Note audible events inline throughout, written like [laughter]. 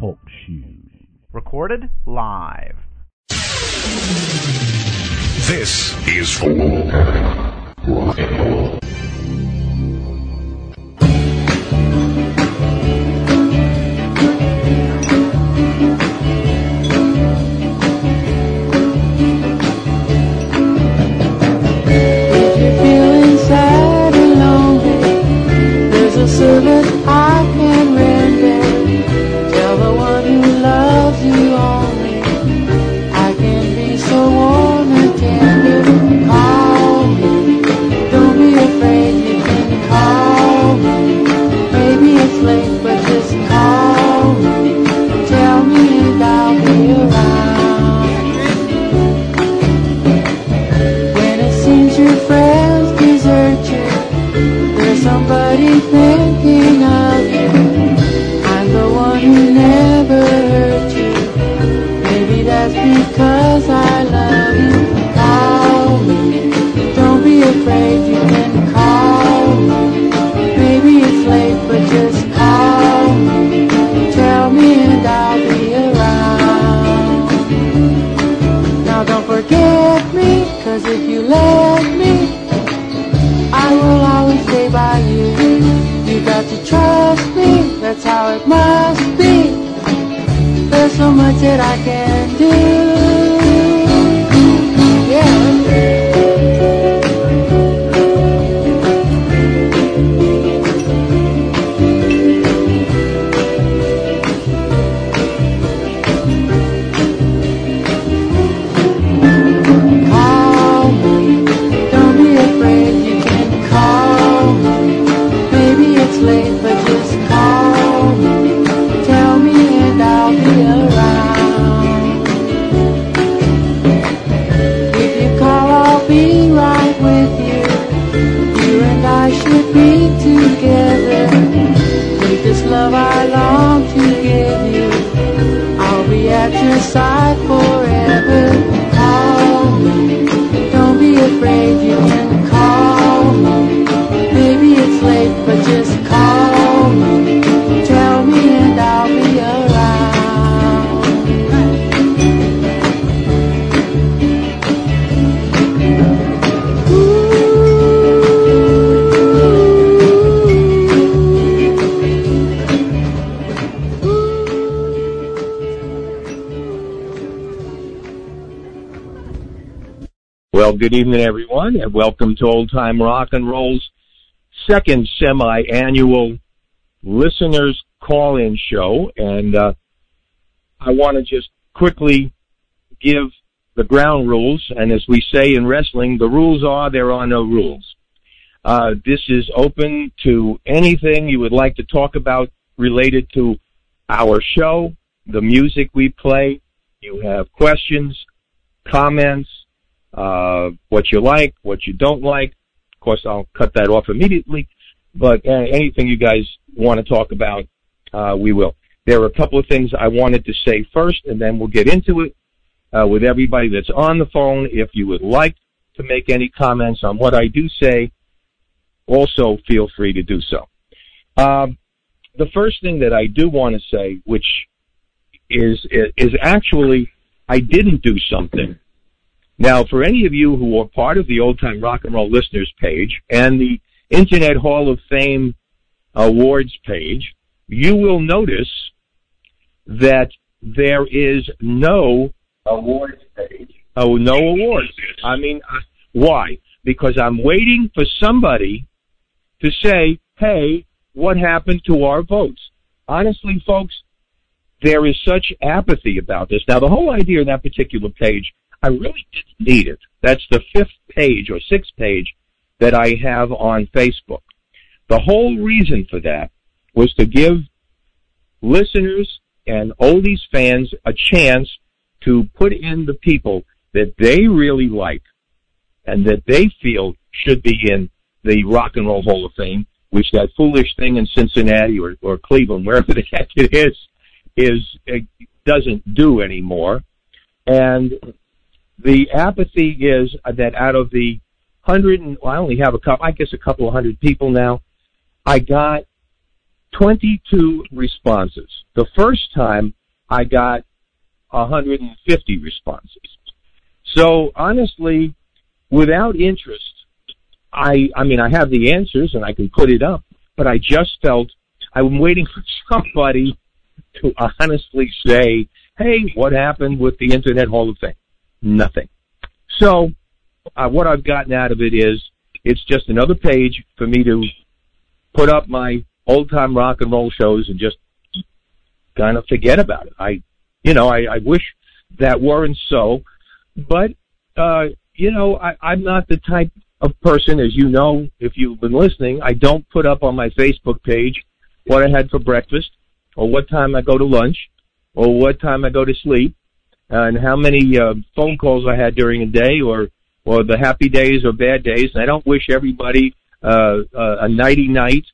Talk Shoes. Recorded live. This is for rock and roll. Evening, everyone, and welcome to Old Time Rock and Roll's second semi-annual listeners call-in show. And uh, I want to just quickly give the ground rules. And as we say in wrestling, the rules are there are no rules. Uh, this is open to anything you would like to talk about related to our show, the music we play. You have questions, comments, uh, what you like, what you don't like. Of course, I'll cut that off immediately. But uh, anything you guys want to talk about, uh, we will. There are a couple of things I wanted to say first, and then we'll get into it uh, with everybody that's on the phone. If you would like to make any comments on what I do say, also feel free to do so. Um, the first thing that I do want to say, which is is actually I didn't do something. Now, for any of you who are part of the Old Time Rock and Roll Listeners page and the Internet Hall of Fame awards page, you will notice that there is no awards page. Oh, no awards. I mean, why? Because I'm waiting for somebody to say, hey, what happened to our votes? Honestly, folks, there is such apathy about this. Now, the whole idea of that particular page, I really didn't need it. That's the fifth page or sixth page that I have on Facebook. The whole reason for that was to give listeners and oldies fans a chance to put in the people that they really like and that they feel should be in the Rock and Roll Hall of Fame, which that foolish thing in Cincinnati or, or Cleveland, [laughs] wherever the heck it is, is it doesn't do anymore. And the apathy is that out of the hundred and well, I only have a couple, I guess a couple of hundred people now. I got 22 responses. The first time I got 150 responses. So honestly, without interest, I, I mean, I have the answers and I can put it up, but I just felt I'm waiting for [laughs] somebody to honestly say, hey, what happened with the Internet Hall of Fame? Nothing. So, uh, what I've gotten out of it is, it's just another page for me to put up my old time rock and roll shows and just kind of forget about it. I, you know, I, I wish that weren't so, but, uh, you know, I, I'm not the type of person, as you know, if you've been listening, I don't put up on my Facebook page what I had for breakfast or what time I go to lunch or what time I go to sleep and how many uh, phone calls I had during the day or or the happy days or bad days. And I don't wish everybody uh, uh, a nighty night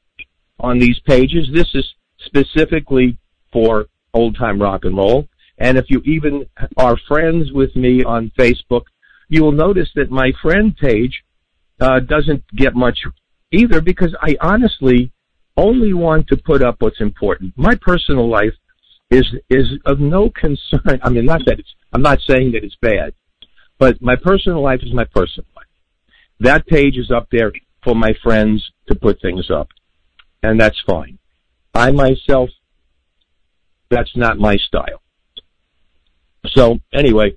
on these pages. This is specifically for old time rock and roll. And if you even are friends with me on Facebook, you will notice that my friend page uh, doesn't get much either because I honestly only want to put up what's important. My personal life is is of no concern. I mean, not that it's. I'm not saying that it's bad, but my personal life is my personal life. That page is up there for my friends to put things up, and that's fine. I myself, that's not my style. So anyway,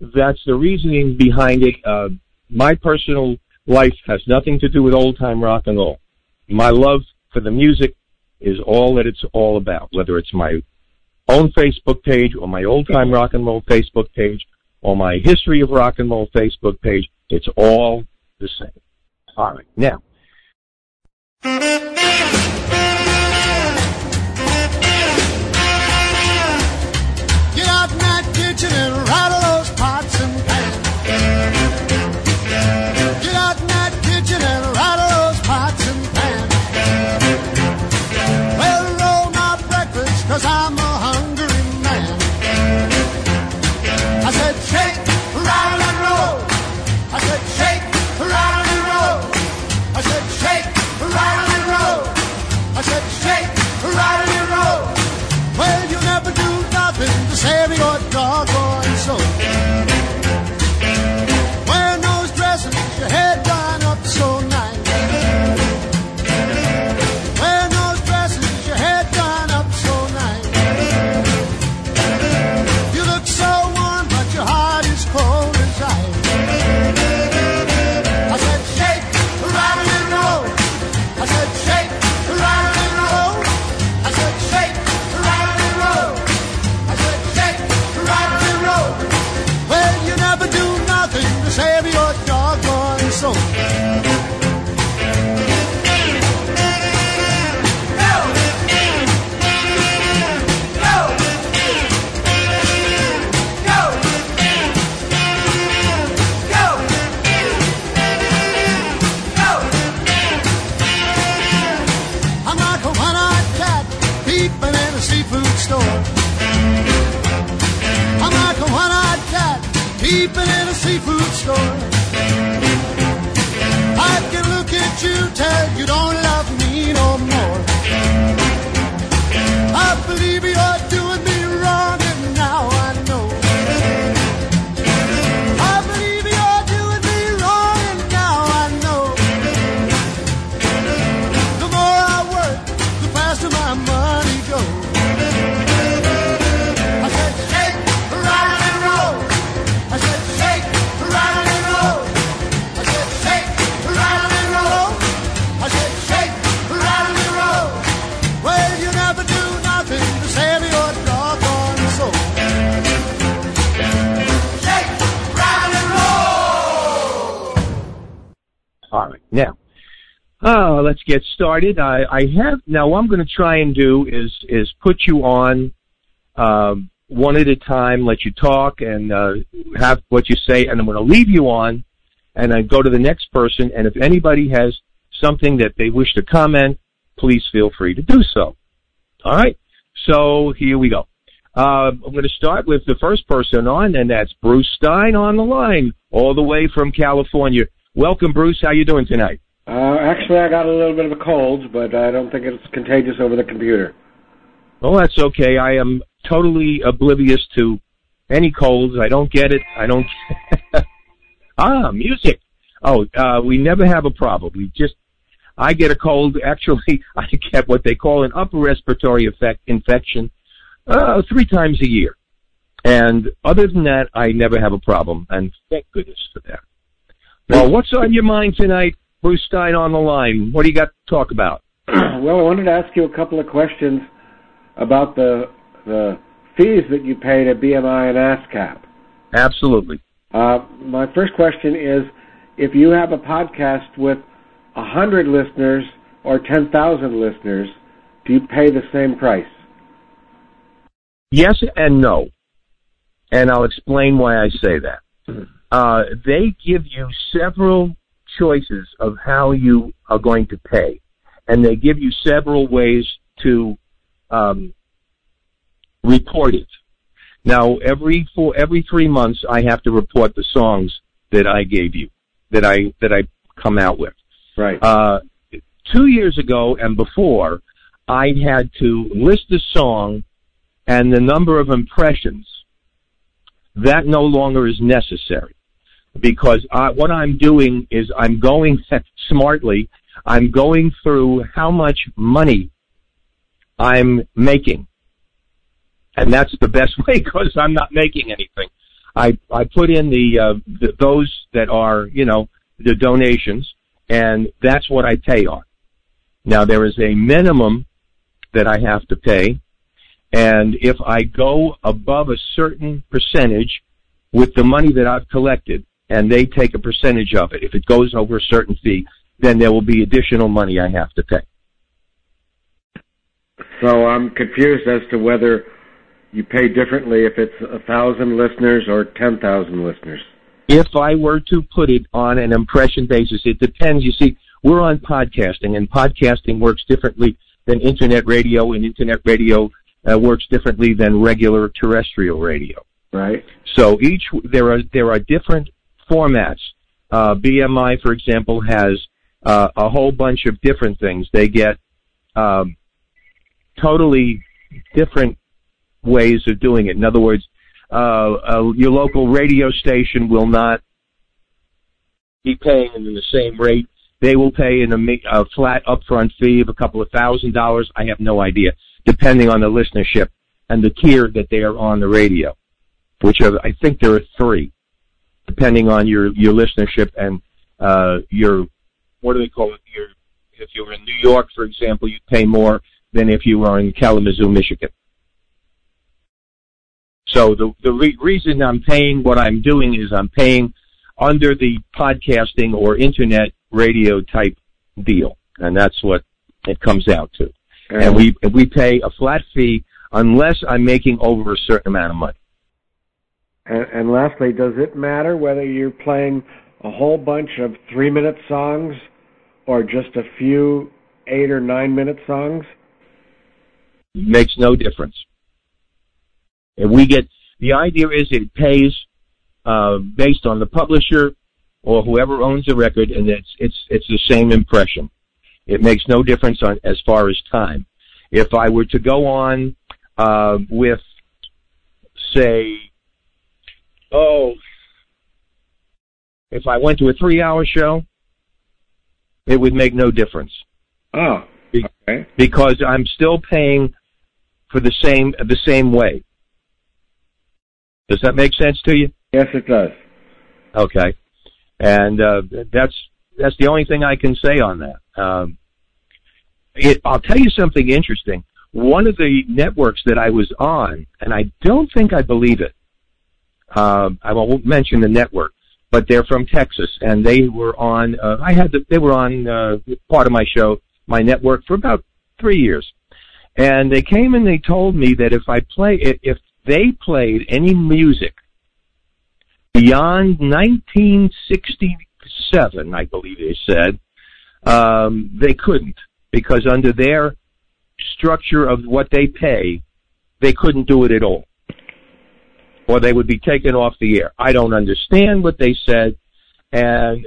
that's the reasoning behind it. Uh, my personal life has nothing to do with old time rock and roll. My love for the music is all that it's all about, whether it's my own Facebook page or my old time rock and roll Facebook page or my history of rock and roll Facebook page. It's all the same. All right. Now, started. I, I have now. What I'm going to try and do is is put you on um, one at a time, let you talk and uh, have what you say, and I'm going to leave you on, and I go to the next person. And if anybody has something that they wish to comment, please feel free to do so. All right. So here we go. Uh, I'm going to start with the first person on, and that's Bruce Stein on the line, all the way from California. Welcome, Bruce. How you doing tonight? Uh, actually, I got a little bit of a cold, but I don't think it's contagious over the computer. Well, that's okay. I am totally oblivious to any colds. I don't get it. I don't. [laughs] ah, music. Oh, uh, we never have a problem. We just, I get a cold. [laughs] Actually, I get what they call an upper respiratory effect infection, uh, three times a year. And other than that, I never have a problem. And thank goodness for that. Well, what's on your mind tonight, Bruce Stein on the line? What do you got to talk about? [clears throat] well, I wanted to ask you a couple of questions about the the fees that you pay to BMI and ASCAP. Absolutely. Uh, my first question is, if you have a podcast with a hundred listeners or ten thousand listeners, do you pay the same price? Yes and no. And I'll explain why I say that. [clears throat] Uh, they give you several choices of how you are going to pay, and they give you several ways to um, report it. Now, every four, every three months, I have to report the songs that I gave you, that I that I come out with. Right. Uh, two years ago and before, I had to list the song and the number of impressions. That no longer is necessary because what I'm doing is I'm going [laughs] smartly. I'm going through how much money I'm making, and that's the best [laughs] way because I'm not making anything. I I put in the, uh, the those that are you know the donations, and that's what I pay on. Now there is a minimum that I have to pay, and if I go above a certain percentage with the money that I've collected, and they take a percentage of it, if it goes over a certain fee, then there will be additional money I have to pay. So I'm confused as to whether you pay differently if it's a thousand listeners or ten thousand listeners. If I were to put it on an impression basis, it depends. You see, we're on podcasting, and podcasting works differently than internet radio, and internet radio uh, works differently than regular terrestrial radio. Right. So each there are there are different formats. Uh, BMI, for example, has uh, a whole bunch of different things. They get um, totally different ways of doing it. In other words, uh, uh, your local radio station will not be paying in the same rate. They will pay in a, a flat upfront fee of a couple of thousand dollars. I have no idea, depending on the listenership and the tier that they are on the radio, which are, I think there are three, depending on your, your listenership and, uh, your, what do they call it? Your, if you were in New York, for example, you'd pay more than if you were in Kalamazoo, Michigan. So the the re- reason I'm paying what I'm doing is I'm paying under the podcasting or internet radio type deal, and that's what it comes out to. And we we pay a flat fee unless I'm making over a certain amount of money. And, and lastly, does it matter whether you're playing a whole bunch of three minute songs or just a few eight or nine minute songs? makes no difference. We get the idea is it pays uh, based on the publisher or whoever owns the record, and it's it's it's the same impression. It makes no difference on as far as time. If I were to go on uh, with, say, oh, if I went to a three-hour show, it would make no difference Oh, okay. because I'm still paying for the same the same way. Does that make sense to you? Yes, it does. Okay, and uh, that's that's the only thing I can say on that. Um, it, I'll tell you something interesting. One of the networks that I was on, and I don't think I believe it. Um, I won't mention the network, but they're from Texas, and they were on. Uh, I had the, they were on uh, part of my show, my network, for about three years, and they came and they told me that if I play, if they played any music beyond 1967, I believe they said, um, they couldn't because under their structure of what they pay, they couldn't do it at all. Or they would be taken off the air. I don't understand what they said, and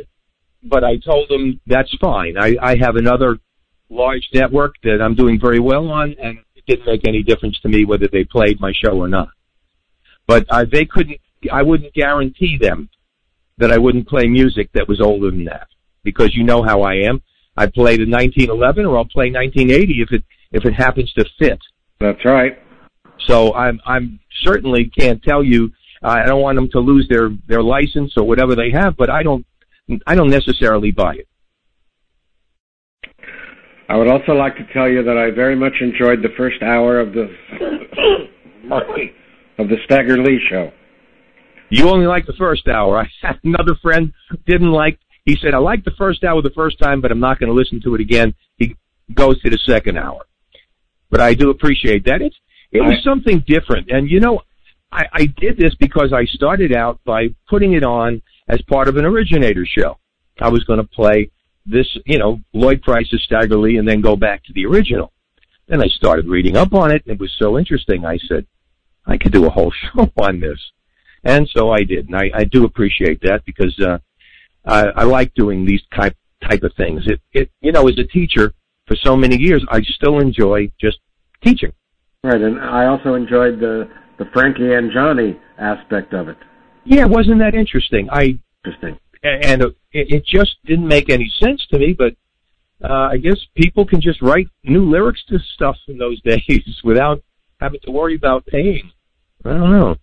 but I told them that's fine. I, I have another large network that I'm doing very well on, and it didn't make any difference to me whether they played my show or not. But uh, they couldn't. I wouldn't guarantee them that I wouldn't play music that was older than that because you know how I am. I play the 1911 or I'll play 1980 if it if it happens to fit. That's right. So I'm I'm certainly can't tell you. I don't want them to lose their their license or whatever they have, but I don't I don't necessarily buy it. I would also like to tell you that I very much enjoyed the first hour of the of the Stagger Lee show. You only like the first hour. I had another friend didn't like. He said I liked the first hour the first time, but I'm not going to listen to it again. He goes to the second hour, but I do appreciate that. It's it was something different, and you know, I, I did this because I started out by putting it on as part of an originator show. I was going to play this, you know, Lloyd Price's Stagger Lee, and then go back to the original. Then I started reading up on it, and it was so interesting. I said, I could do a whole [laughs] show on this. And so I did, and I, I do appreciate that because uh, I, I like doing these type type of things. It, it, you know, as a teacher for so many years, I still enjoy just teaching. Right, and I also enjoyed the the Frankie and Johnny aspect of it. Yeah, wasn't that interesting? I Interesting. and it, it just didn't make any sense to me, but uh, I guess people can just write new lyrics to stuff in those [laughs] days without having to worry about paying. I don't know.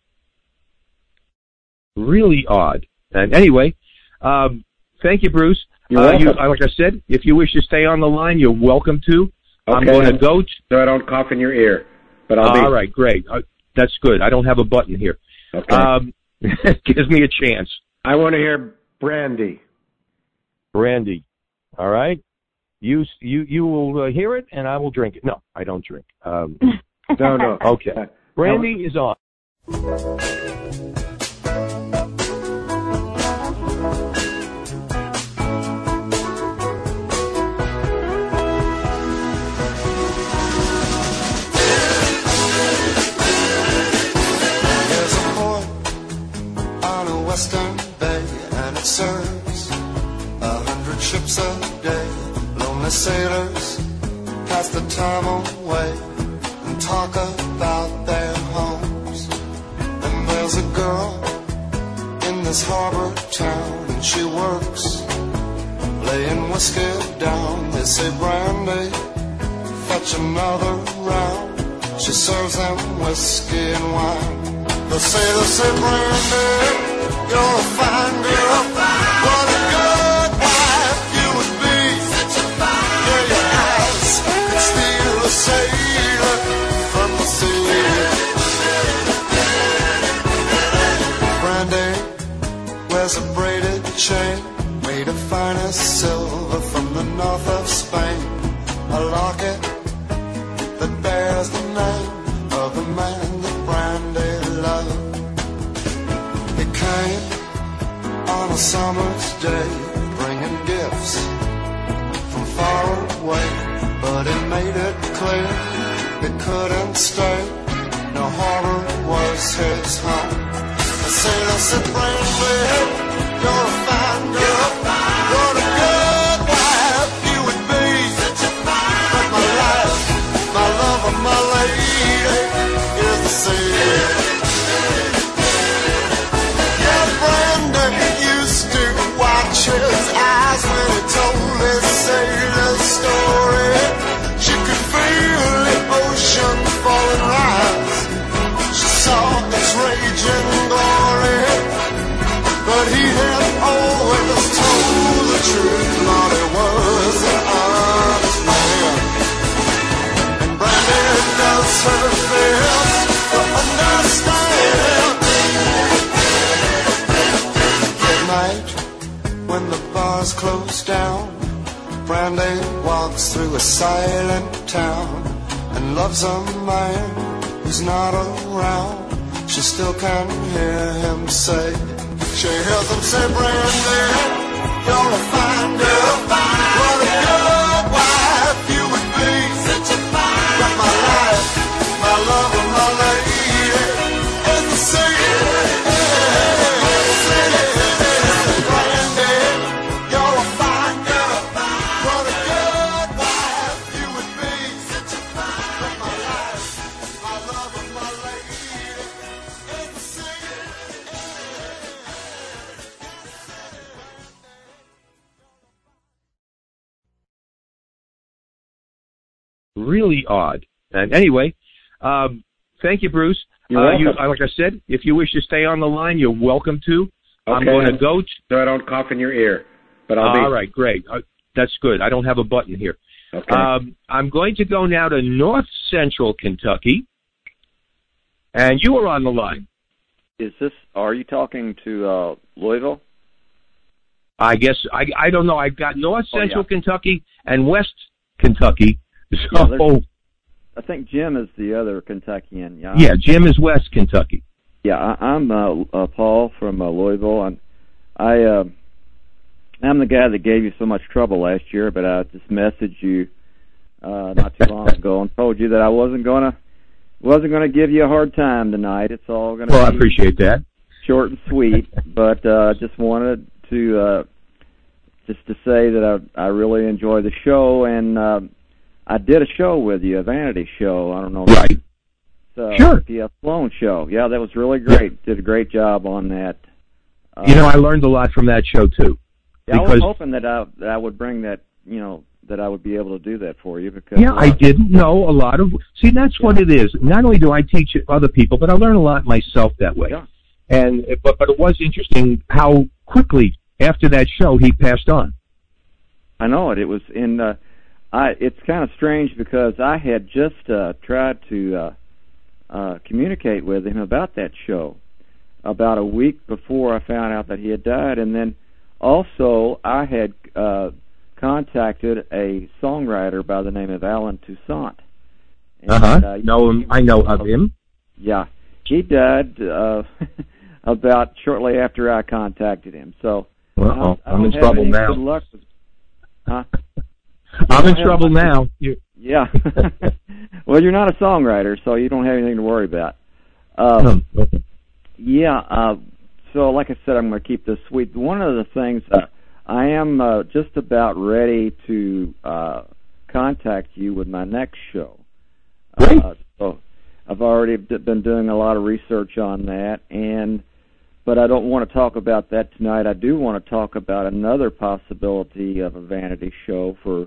Really odd. And anyway, um, thank you, Bruce. You're Uh, you, like I said, if you wish to stay on the line, you're welcome to. Okay. I'm going to go. To, So I don't cough in your ear, but I'll be all right, great. Uh, that's good. I don't have a button here. okay. Um, [laughs] gives me a chance. I want to hear Brandy. Brandy. All right. You you you will uh, hear it, and I will drink it. No, I don't drink. Um, [laughs] No, no. okay. Uh, Brandy is on. Serves a hundred ships a day. Lonely sailors pass the time away and talk about their homes. And there's a girl in this harbor town, and she works laying whiskey down. They say, Brandy, fetch another round. She serves them whiskey and wine. They say, they say, Brandy, you're a fine girl. Wears a braided chain made of finest silver from the north of Spain. A locket that bears the name of the man that Brandy loved. He came on a summer's day, bringing gifts from far away, but he made it clear he couldn't stay. No harbor was his home. The sailor said, Brandy, you're a fine. Close down, Brandy walks through a silent town and loves a man who's not around. She still can hear him say, she hears him say, Brandy, you're a fine girl. What a good really odd. And anyway, um, thank you, Bruce. You're uh, you, like I said, if you wish to stay on the line, you're welcome to. I'm going to go. T- So I don't cough in your ear. But I'll be all right, great. Uh, that's good. I don't have a button here. okay. Um, I'm going to go now to North Central Kentucky, and you are on the line. Is this? Are you talking to uh, Louisville? I guess I I don't know. I've got North Oh, Central yeah. Kentucky and West Kentucky. So Yeah, I think Jim is the other Kentuckian. Yeah. yeah, Jim is West Kentucky. Yeah, I, I'm uh, uh, Paul from uh, Louisville. I'm, I uh, I'm the guy that gave you so much trouble last year, but I just messaged you uh, not too long ago and told you that I wasn't gonna wasn't gonna give you a hard time tonight. It's all gonna Well, I appreciate that. short and sweet, [laughs] but uh, just wanted to uh, just to say that I I really enjoy the show, and uh, I did a show with you, a vanity show. I don't know, Right. uh, Sure. the Sloan show. Yeah, that was really great. Did a great job on that. Uh, You know, I learned a lot from that show too. yeah, I was hoping that I that I would bring that, you know, that I would be able to do that for you because Yeah, uh, I didn't know a lot of. See, that's what it is. Not only do I teach other people, but I learn a lot myself that way. Yeah. And but but it was interesting how quickly after that show he passed on. I know it. It was in. Uh, I. It's kind of strange because I had just uh, tried to uh, uh, communicate with him about that show about a week before I found out that he had died, and then also I had uh, contacted a songwriter by the name of Allen Toussaint. And, Uh huh. uh, know him. I know of him. Yeah, he died uh, [laughs] about shortly after I contacted him. So I Uh-oh. don't- I I'm in trouble now. Good luck with, huh? I'm in trouble now. You, Yeah. [laughs] well, you're not a songwriter, so you don't have anything to worry about. Uh, Hmm, okay. yeah. Uh, so, like I said, I'm going to keep this sweet. One of the things uh, I am uh, just about ready to uh, contact you with my next show. Great. Uh, so, I've already been doing a lot of research on that, and but I don't want to talk about that tonight. I do want to talk about another possibility of a vanity show for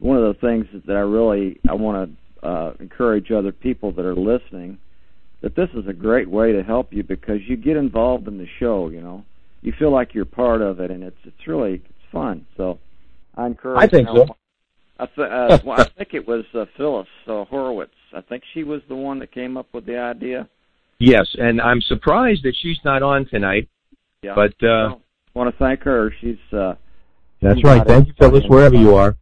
one of the things that I really I want to uh, encourage other people that are listening that this is a great way to help you because you get involved in the show. You know, you feel like you're part of it, and it's it's really it's fun. So I encourage. I think so. I, th- uh, [laughs] well, I think it was uh, Phyllis uh, Horowitz. I think she was the one that came up with the idea. Yes, and I'm surprised that she's not on tonight. Yeah. But uh, Well, want to thank her. She's uh, that's she's right. Thank you, Phyllis, wherever you are.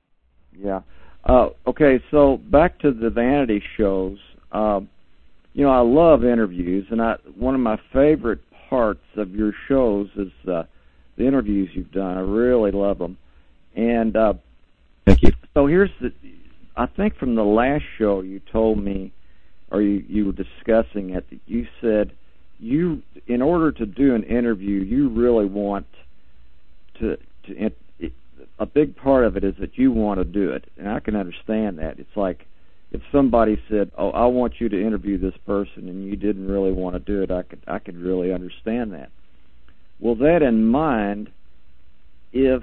Yeah. Uh, okay, so back to the vanity shows. Um, you know, I love interviews, and I one of my favorite parts of your shows is uh, the interviews you've done. I really love them. And uh, Thank you. so here's the. I think from the last show you told me, or you you were discussing it. that You said you, in order to do an interview, you really want to to. A big part of it is that you want to do it, and I can understand that. It's like if somebody said, "Oh, I want you to interview this person," and you didn't really want to do it, I could I could really understand that. Well, that in mind, if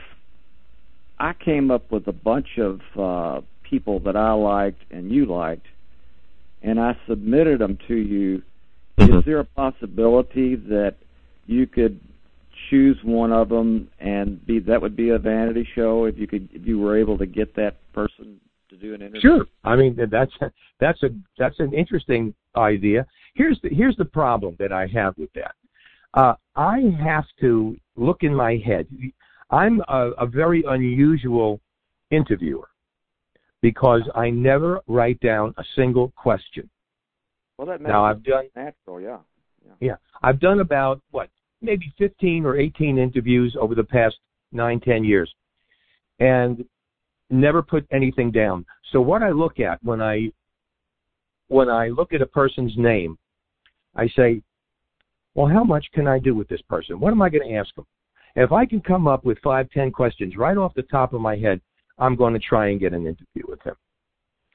I came up with a bunch of uh, people that I liked and you liked, and I submitted them to you, Mhm. is there a possibility that you could choose one of them and be that would be a vanity show if you could if you were able to get that person to do an interview? Sure. I mean that's that's a that's an interesting idea. Here's the here's the problem that I have with that. Uh, I have to look in my head. I'm a, a very unusual interviewer because I never write down a single question. Well, that Now I've done natural, yeah. yeah I've done about what maybe 15 or 18 interviews over the past nine ten years, and never put anything down. So what I look at when I when I look at a person's name, I say, well, how much can I do with this person? What am I going to ask them? If I can come up with five, ten questions right off the top of my head, I'm going to try and get an interview with him.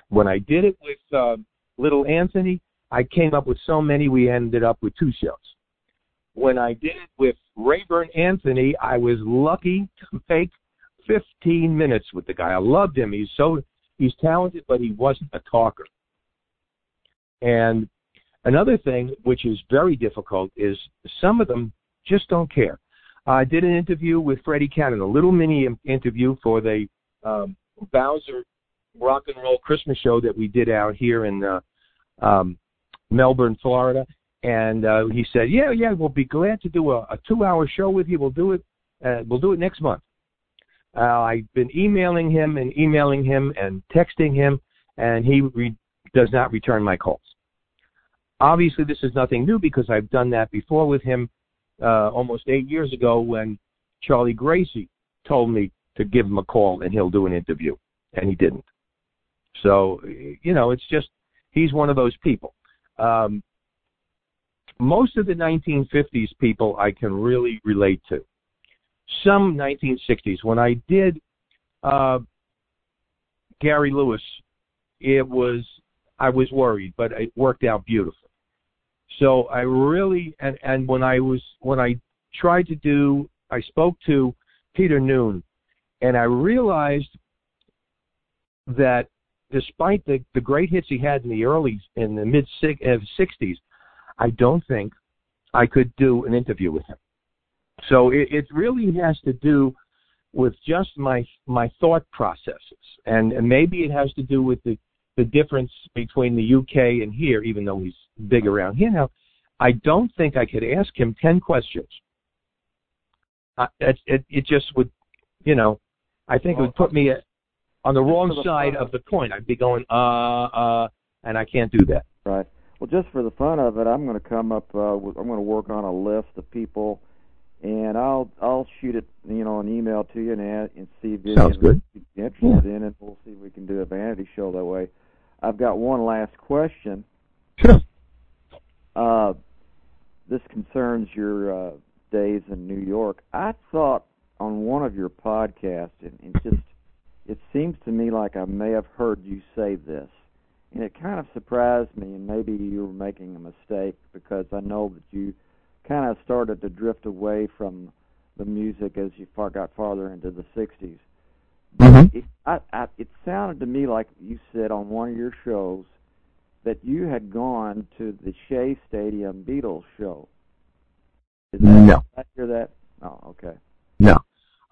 When I did it with uh, Little Anthony, I came up with so many we ended up with two shows. When I did it with Rayburn Anthony, I was lucky to make 15 minutes with the guy. I loved him. He's so he's talented, but he wasn't a talker. And another thing, which is very difficult, is some of them just don't care. I did an interview with Freddie Cannon, a little mini interview for the um, Bowzer Rock and Roll Christmas show that we did out here in uh, um, Melbourne, Florida. And uh, he said, "Yeah, yeah, we'll be glad to do a, a two-hour show with you. We'll do it. Uh, we'll do it next month." Uh, I've been emailing him and emailing him and texting him, and he re- does not return my calls. Obviously, this is nothing new because I've done that before with him uh, almost eight years ago when Charlie Gracie told me to give him a call and he'll do an interview, and he didn't. So, you know, it's just he's one of those people. Um, most of the 1950s people I can really relate to. Some 1960s. When I did uh, Gary Lewis, it was I was worried, but it worked out beautifully. So I really and and when I was when I tried to do I spoke to Peter Noone and I realized that despite the the great hits he had in the early in the mid sixties, I don't think I could do an interview with him. So it, it really has to do with just my my thought processes, and, and maybe it has to do with the the difference between the UK and here, even though he's big around here now. I don't think I could ask him ten questions. Uh, it, it it just would, you know, I think it would put me at, on the wrong side of the coin. I'd be going uh uh, and I can't do that. Right. Well, just for the fun of it, I'm going to come up. Uh, with, I'm going to work on a list of people, and I'll I'll shoot it, you know, an email to you and add, and see if Sounds good. interested in, and we'll see if we can do a vanity show that way. I've got one last question. Sure. Uh, this concerns your uh, days in New York. I thought on one of your podcasts, and, and just it seems to me like I may have heard you say this, and it kind of surprised me. And maybe you were making a mistake because I know that you kind of started to drift away from the music as you far got farther into the '60s. Mm-hmm. It, I, I, it sounded to me like you said on one of your shows that you had gone to the Shea Stadium Beatles show. Is that, No. Did I hear that? Oh, okay. No.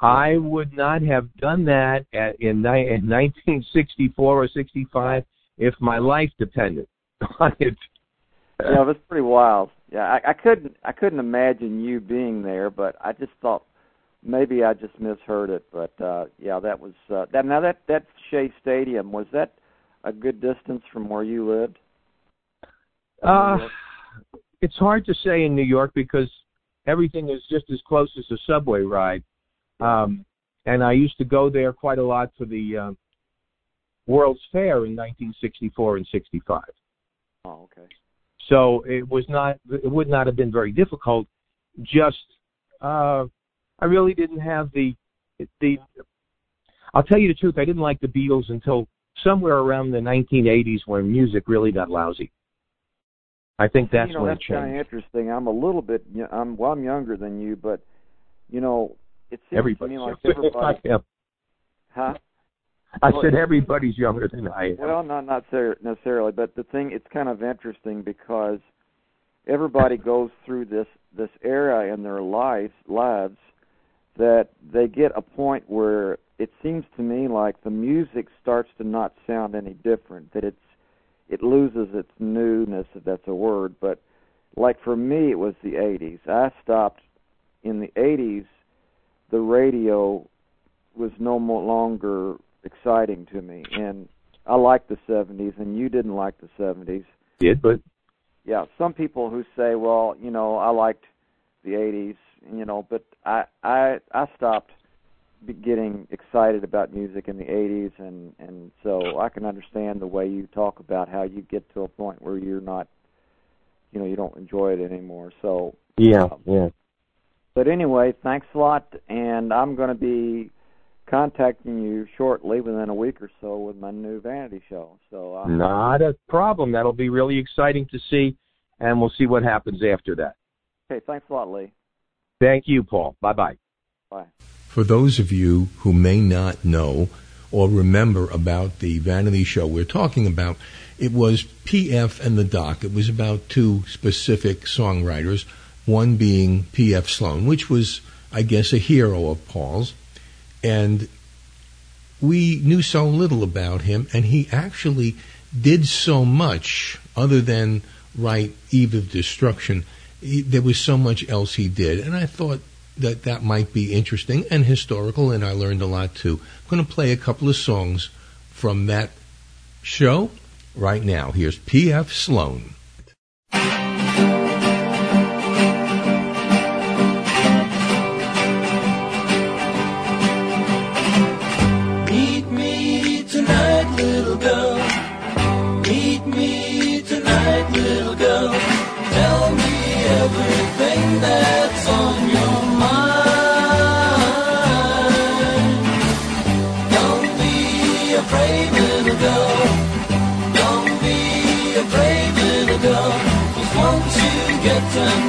I would not have done that at, in, in 1964 or 65 if my life depended [laughs] on it. Yeah, it was pretty wild. Yeah, I, I couldn't I couldn't imagine you being there, but I just thought maybe I just misheard it. But uh yeah, that was uh, that. Now that that Shea Stadium was that a good distance from where you lived? Uh, it's hard to say in New York because everything is just as close as a subway ride. Um, and I used to go there quite a lot for the um, World's Fair in 1964 and 65. Oh, okay. So it was not, it would not have been very difficult. Just, uh, I really didn't have the, the. I'll tell you the truth. I didn't like the Beatles until somewhere around the 1980s when music really got lousy. I think that's you know when that's it changed. kind of interesting. I'm a little bit. y- I'm well. I'm younger than you, but you know, it seems Everybody. to me like [laughs] everybody. Am. huh? I Well, said everybody's younger than I am. Well, not not necessarily, but the thing it's kind of interesting because everybody goes through this this era in their lives lives that they get a point where it seems to me like the music starts to not sound any different that it's it loses its newness if that's a word but like for me it was the 80s I stopped in the 80s the radio was no more longer exciting to me and I liked the 70s and you didn't like the 70s did, but yeah, some people who say, well, you know, I liked the '80s, you know, but I I I stopped getting excited about music in the '80s, and and so I can understand the way you talk about how you get to a point where you're not, you know, you don't enjoy it anymore. So, yeah, um, yeah. but anyway, thanks a lot, and I'm going to be contacting you shortly, within a week or so, with my new vanity show. So, uh, Not a problem. That'll be really exciting to see, and we'll see what happens after that. okay, thanks a lot, Lee. Thank you, Paul. Bye bye. Bye. For those of you who may not know or remember about the Vanity Show we're talking about, it was PF and the Doc. It was about two specific songwriters, one being PF Sloan, which was, I guess, a hero of Paul's. And we knew so little about him, and he actually did so much other than write Eve of Destruction. He, there was so much else he did, and I thought that that might be interesting and historical, and I learned a lot too. I'm going to play a couple of songs from that show right now. Here's P.F. Sloan.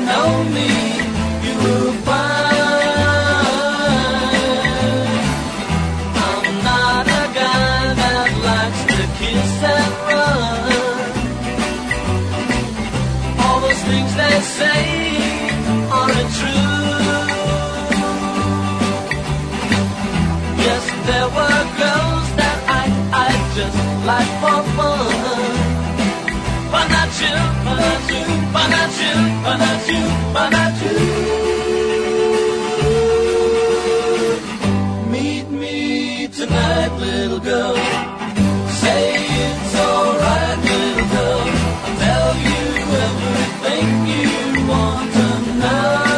Know me, you will find. I'm not a guy that likes to kiss and run. All those things they say aren't true. Yes, there were girls that I, I just like for fun. Meet me tonight, little girl. Say it's alright, little girl. I'll tell you everything you want to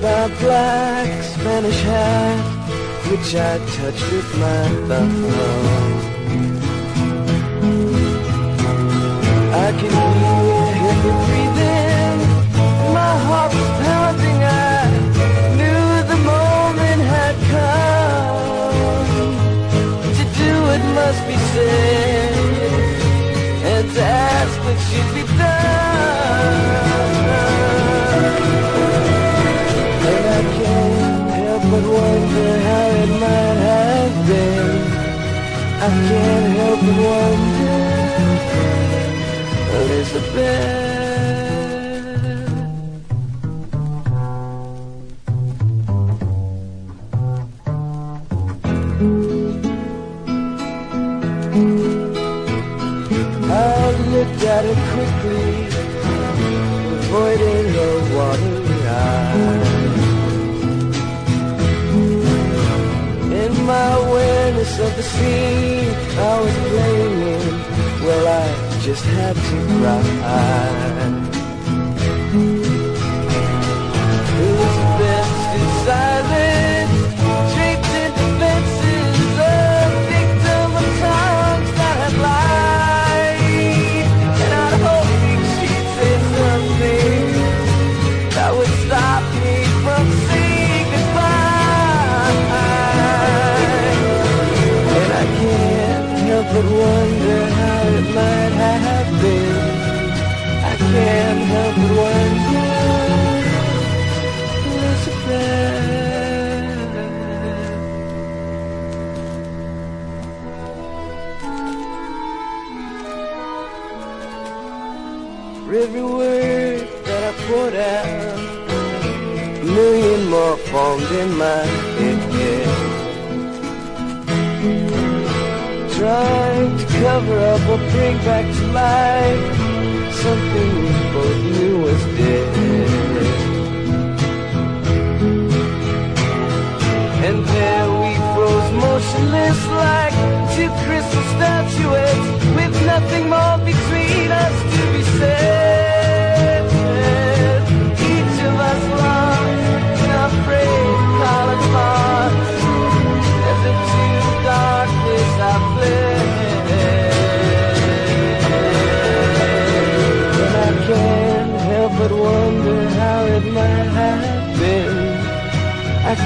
by black Spanish hat, which I touched with my thumb. I can hear her breathing, my heart was pounding. I knew the moment had come to do what must be said and to ask what should be I can't help but wonder, Elizabeth. Looked at her quickly, avoiding her watery eyes. In my awareness of the scene I was playing in, well, I just had to cry. More in my head. Trying to cover up or bring back to life something we both knew was dead. And there we froze motionless like two crystal statuettes with nothing more between us to be said.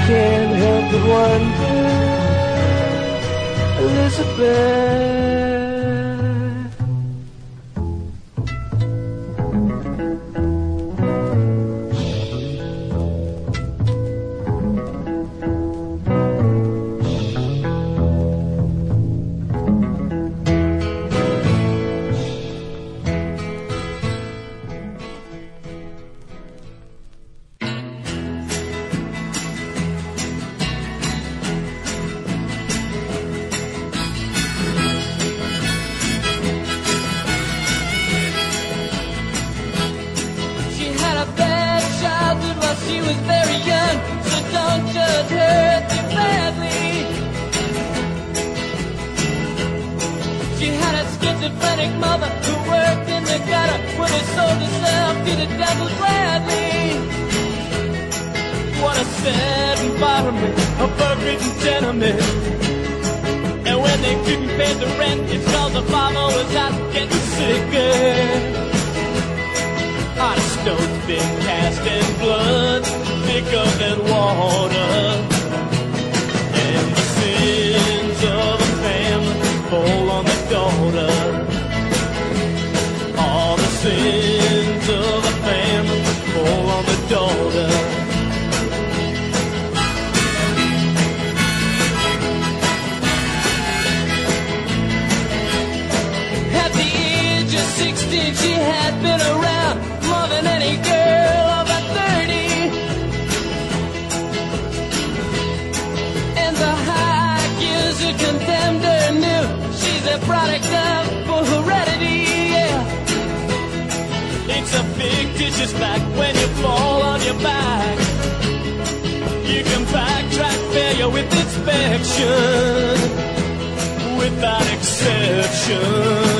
Can't help but wonder, Elizabeth. Fictitious fact when you fall on your back. You can backtrack failure with inspection without exception.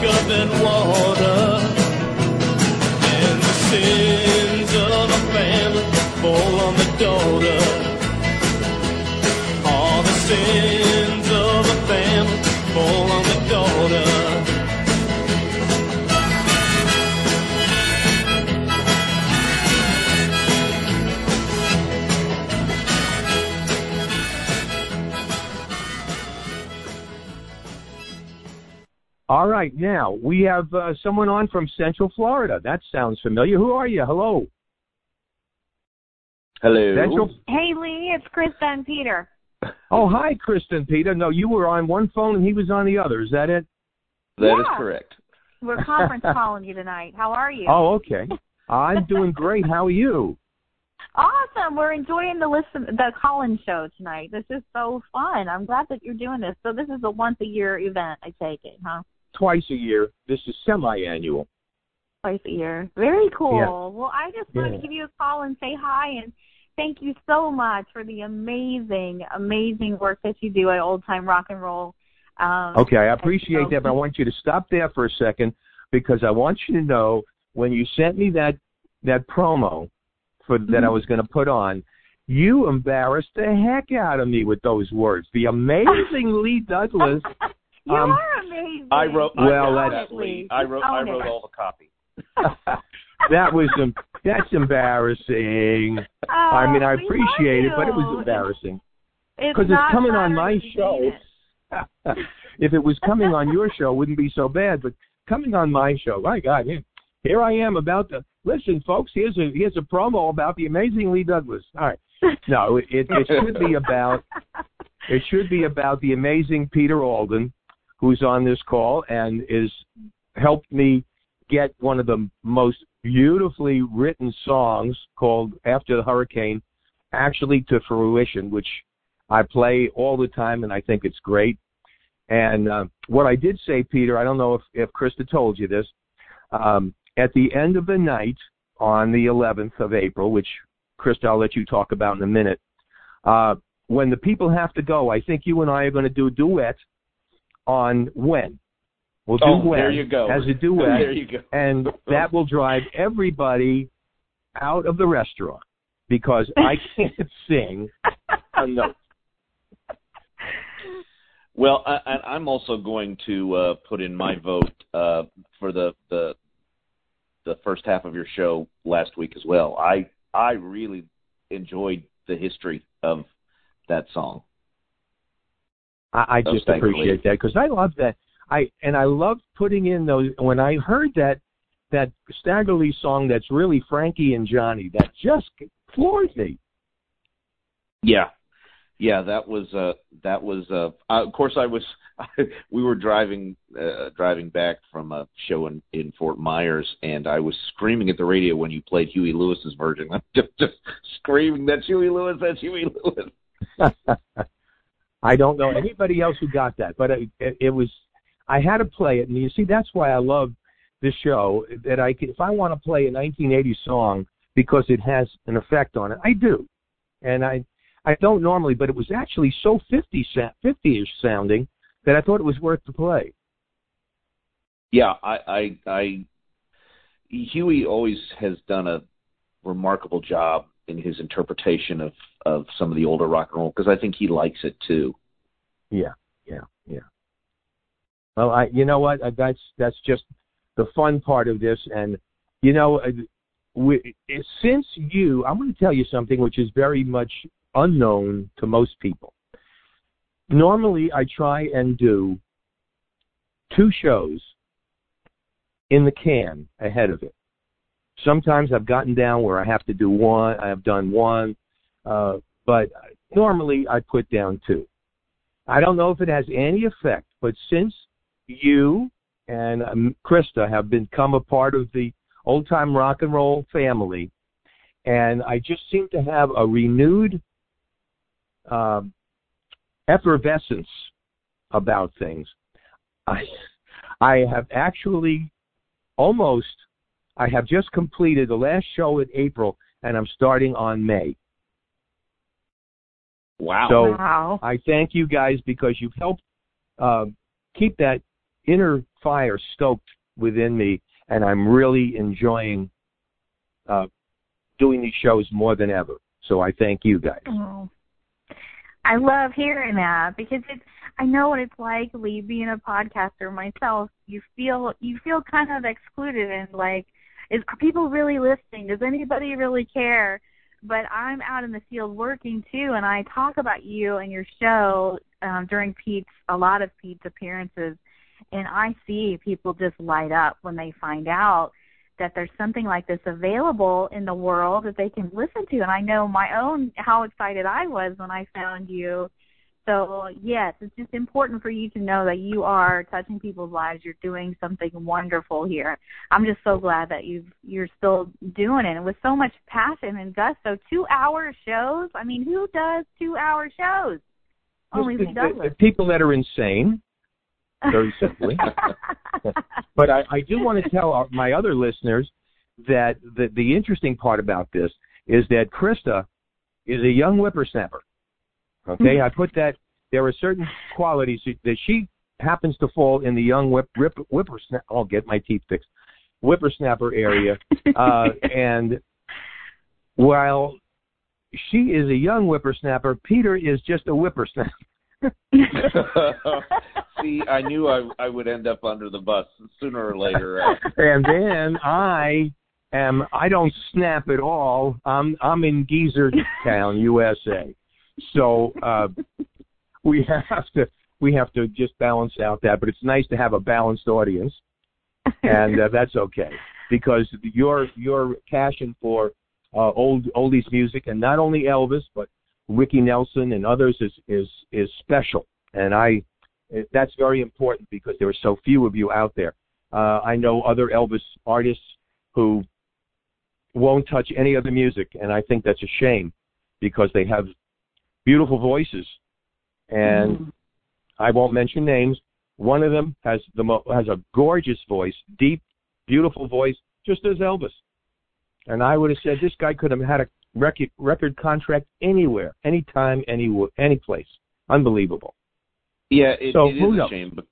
Thicker than water. And the sins of a family fall on the daughter. All the sins of a family fall on the daughter. Right, now we have uh, someone on from Central Florida. That sounds familiar. Who are you? Hello. Hello. Central. Hey Lee, it's Krista and Peter. Oh, hi, Kristen Peter. No, you were on one phone and he was on the other. Is that it? That is Yeah. correct. We're conference [laughs] calling you tonight. How are you? Oh, okay. I'm doing great. How are you? Awesome. We're enjoying the listen the call-in show tonight. This is so fun. I'm glad that you're doing this. So this is a once a year event, I take it, huh? Twice a year. This is semi-annual. Twice a year. Very cool. Yeah. Well, I just wanted Yeah. to give you a call and say hi and thank you so much for the amazing, amazing work that you do at Old Time Rock and Roll. Um, Okay, I appreciate so- that, but I want you to stop there for a second because I want you to know when you sent me that that promo for that I was going to put on, you embarrassed the heck out of me with those words. The amazing [laughs] Lee Douglas. You um, are amazing. I wrote. Well, I that's- wrote that, I wrote. I Own it. wrote all the copy. [laughs] that was em- that's embarrassing. I mean, I Oh, appreciate it, but it was embarrassing because it's not coming on my show. it. [laughs] if it was coming on your show, it wouldn't be so bad. But coming on my show, my God, here, here I am about to listen, folks. Here's a here's a promo about the amazing Lee Douglas. All right, no, it it, it should be about it should be about the amazing Peter Alden, who's on this call and is helped me get one of the most beautifully written songs called After the Hurricane actually to fruition, which I play all the time and I think it's great. And uh, what I did say, Peter, I don't know if, if Krista told you this, um, at the end of the night on the 11th of April, which Krista, I'll let you talk about in a minute, uh, when the people have to go, I think you and I are going to do a duet on when. We'll do Oh, when there you go. as a duet, There you go. and that will drive everybody out of the restaurant because I [laughs] can't sing a note. Well, I, I'm also going to uh, put in my vote uh, for the, the the first half of your show last week as well. I I really enjoyed the history of that song. I, I just appreciate that because I love that. I and I love putting in those. When I heard that that Stagger Lee song, that's really Frankie and Johnny. That just floored me. Yeah, yeah, that was uh, that was uh, uh, of course I was [laughs] we were driving uh, driving back from a show in in Fort Myers and I was screaming at the radio when you played Huey Lewis's version. [laughs] I'm just just screaming that's Huey Lewis, that's Huey Lewis. [laughs] I don't know anybody else who got that, but it, it, was. I had to play it, and you see, that's why I love this show. That I can, if I want to play a 1980 song because it has an effect on it, I do, and I I don't normally, but it was actually so 50 50ish sounding that I thought it was worth the play. Yeah, I I I Huey always has done a remarkable job in his interpretation of of some of the older rock and roll because I think he likes it too. Yeah, yeah, yeah. Well, I, you know what? That's that's just the fun part of this, and you know, uh, we, since you, I'm going to tell you something which is very much unknown to most people. Normally, I try and do two shows in the can ahead of it. Sometimes I've gotten down where I have to do one. I have done one, uh, but normally I put down two. I don't know if it has any effect, but since you and um, Krista have become a part of the old time rock and roll family, and I just seem to have a renewed um effervescence about things. I, I have actually almost, I have just completed the last show in April, and I'm starting on May. Wow. So Wow. I thank you guys because you've helped uh, keep that inner fire stoked within me, and I'm really enjoying uh, doing these shows more than ever. So I thank you guys. Oh. I love hearing that because it's I know what it's like Lee being a podcaster myself. You feel you feel kind of excluded and like is people really listening? Does anybody really care? But I'm out in the field working too and I talk about you and your show um during Pete's a lot of Pete's appearances and I see people just light up when they find out that there's something like this available in the world that they can listen to. And I know my own how excited I was when I found you. So yes, it's just important for you to know that you are touching people's lives. You're doing something wonderful here. I'm just so glad that you've you're still doing it and with so much passion and gusto. Two hour shows. I mean, who does two hour shows? Only Lee the- the people that are insane, very simply. [laughs] but I, I do want to tell our, my other listeners that the, the interesting part about this is that Krista is a young whippersnapper. Okay, I put that there are certain qualities that she happens to fall in the young whip, whip, whippersnapper. I'll get my teeth fixed. Whippersnapper area, [laughs] uh, and while she is a young whippersnapper, Peter is just a whippersnapper. [laughs] See, I knew I I would end up under the bus sooner or later. Uh, and then I am I don't snap at all. I'm I'm in Geezer Town, USA. So uh we have to we have to just balance out that, but it's nice to have a balanced audience. And uh, that's okay because your your passion for uh old oldies music and not only Elvis but Ricky Nelson and others is is is special. And I that's very important because there are so few of you out there. Uh, I know other Elvis artists who won't touch any other music, and I think that's a shame because they have beautiful voices. And Mm-hmm. I won't mention names. One of them has the mo- has a gorgeous voice, deep, beautiful voice, just as Elvis. And I would have said this guy could have had a record record contract anywhere, anytime, any any place. Unbelievable. yeah, it, So, it who is a shame, but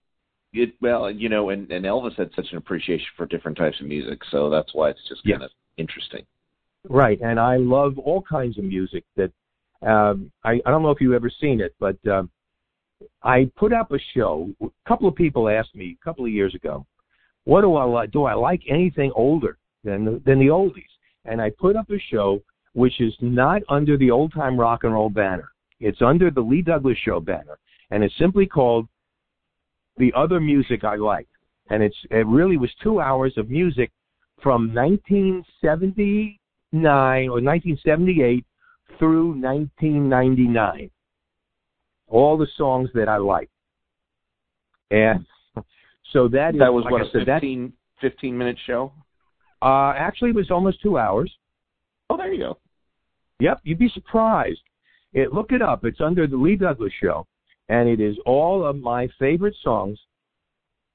it well, you know, and and Elvis had such an appreciation for different types of music, so that's why it's just kind of interesting. Right, and I love all kinds of music. That um, I I don't know if you've ever seen it, but um, I put up a show. A couple of people asked me a couple of years ago, "What do I like? Do I like anything older than the, than the oldies?" And I put up a show which is not under the old time rock and roll banner. It's under the Lee Douglas Show banner, and it's simply called "The Other Music I Like." And it's it really was two hours of music from 1979 or 1978 through 1999. All the songs that I like. And [laughs] so that is that was like what I a said, that- 15, 15 minute show. uh, actually, it was almost two hours. Oh, there you go. Yep, you'd be surprised. It, look it up. It's under the Lee Douglas Show, and it is all of my favorite songs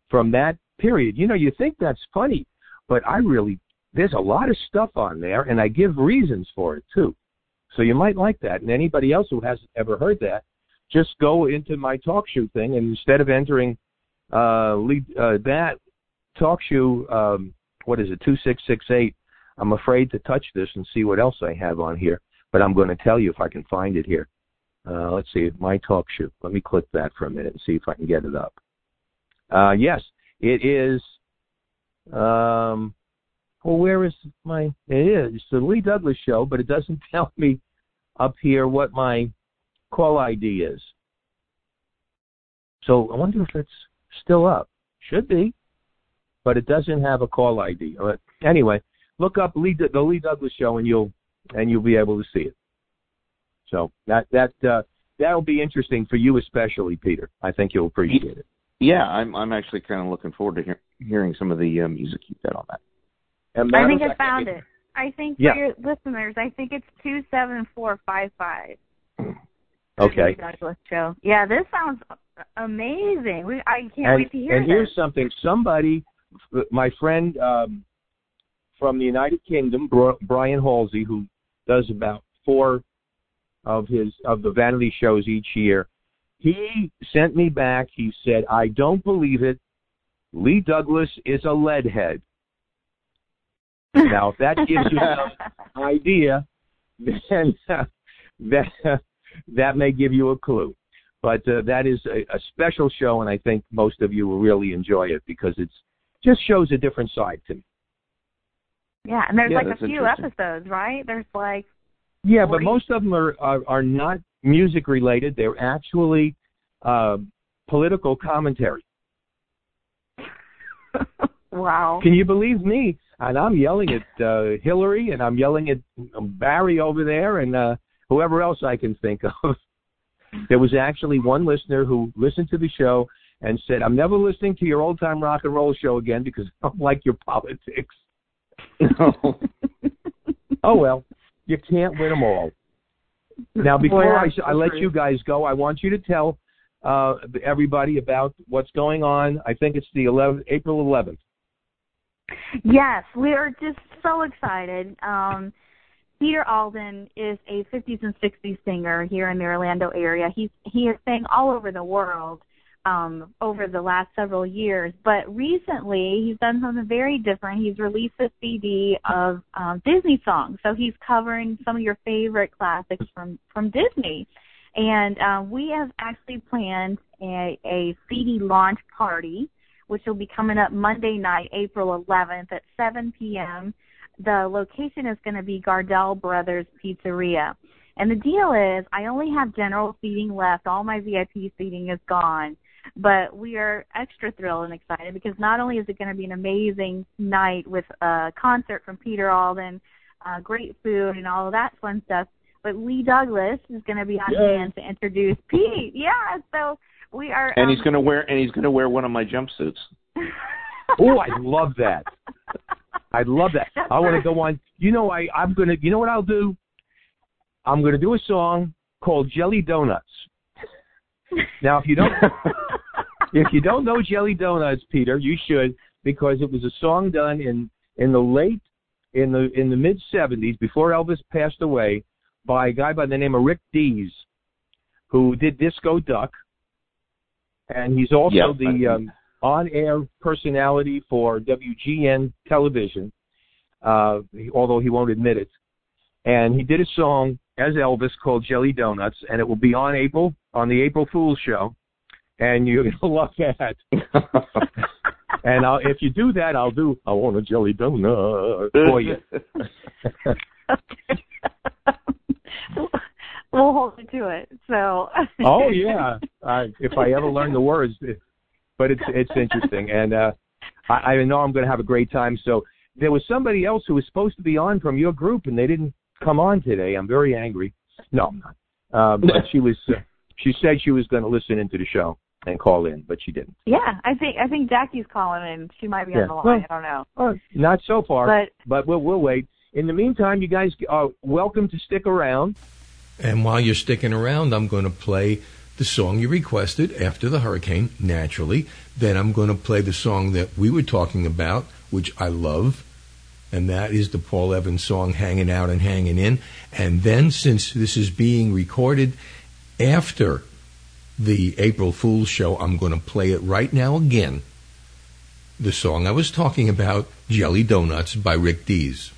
from that period. You know, you think that's funny, but I really there's a lot of stuff on there, and I give reasons for it too. So you might like that. And anybody else who hasn't ever heard that, just go into my talk show thing, and instead of entering uh, Lee, uh, that talk show, um, what is it, two six six eight. I'm afraid to touch this and see what else I have on here, but I'm going to tell you if I can find it here. Uh, let's see, my talk show. Let me click that for a minute and see if I can get it up. Uh, yes, it is. Um, well, where is my? It is the Lee Douglas show, but it doesn't [laughs] tell me up here what my call ID is. So I wonder if it's still up. Should be, but it doesn't have a call ID. Uh, Anyway, look up Lee, the Lee Douglas show, and you'll and you'll be able to see it. So that that uh, that'll be interesting for you, especially Peter. I think you'll appreciate it. Yeah, I'm I'm actually kind of looking forward to hear, hearing some of the uh, music you've got on that. And I think I found it. I think Yeah. for your listeners, I think it's two seven four five five. Okay. Douglas show. Yeah, this sounds amazing. We, I can't and, wait to hear and here's something. Somebody, my friend um, from the United Kingdom, Brian Halsey, who does about four of his of the vanity shows each year, he sent me back. He said, "I don't believe it. Lee Douglas is a Led head." Now, if that gives you an [laughs] idea, then uh, that that may give you a clue. But uh, that is a, a special show, and I think most of you will really enjoy it because it's just shows a different side to me. Yeah, and there's Yeah, like a few episodes, right? There's like Yeah, but most of them are are, are not music related. They're actually uh, political commentary. [laughs] wow. Can you believe me? And I'm yelling at uh, Hillary, and I'm yelling at um, Barry over there, and uh, whoever else I can think of. [laughs] There was actually one listener who listened to the show and said, "I'm never listening to your old time rock and roll show again because I don't like your politics." [laughs] oh well, you can't win them all. Now, before I, I let you guys go, I want you to tell uh, everybody about what's going on. I think it's the 11th, April 11th. Yes, we are just so excited. Um, Peter Alden is a 50s and 60s singer here in the Orlando area. He's he has sang all over the world, um, over the last several years. But recently, he's done something very different. He's released a CD of um, Disney songs. So he's covering some of your favorite classics from from Disney. And uh, we have actually planned a, a CD launch party, which will be coming up Monday night, April 11th at 7 p.m. The location is going to be Gardell Brothers Pizzeria. And the deal is, I only have general seating left. All my VIP seating is gone. But we are extra thrilled and excited because not only is it going to be an amazing night with a concert from Peter Alden, uh, great food, and all of that fun stuff, but Lee Douglas is going to be on Yay. hand to introduce Pete. Yeah, so we are. And um, he's gonna wear and he's gonna wear one of my jumpsuits. [laughs] Oh, I love that. I love that. I want to go on. You know, I I'm gonna. You know what I'll do? I'm gonna do a song called Jelly Donuts. Now, if you don't, [laughs] if you don't know Jelly Donuts, Peter, you should because it was a song done in in the late in the in the mid '70s before Elvis passed away by a guy by the name of Rick Dees, who did Disco Duck, and he's also Yeah. the um, on-air personality for WGN television, uh, although he won't admit it. And he did a song as Elvis called Jelly Donuts, and it will be on April on the April Fool's show, and you're gonna [laughs] love that. [laughs] and I'll, if you do that, I'll do I want a jelly donut for you. [laughs] we'll hold you to it. So. oh yeah, uh, if I ever learn the words, but it's it's interesting, and uh, I, I know I'm going to have a great time. So there was somebody else who was supposed to be on from your group, and they didn't come on today. I'm very angry. No, I'm not. Uh, but she was. Uh, she said she was going to listen into the show and call in, but she didn't. Yeah, I think I think Jackie's calling and she might be Yeah. on the line. Well, I don't know. Uh, not so far, But- but we'll we'll wait. In the meantime, you guys are welcome to stick around. And while you're sticking around, I'm going to play the song you requested after the hurricane, naturally. Then I'm going to play the song that we were talking about, which I love, and that is the Paul Evans song, Hanging Out and Hanging In. And then, since this is being recorded after the April Fool's show, I'm going to play it right now again. The song I was talking about, Jelly Donuts by Rick Dees.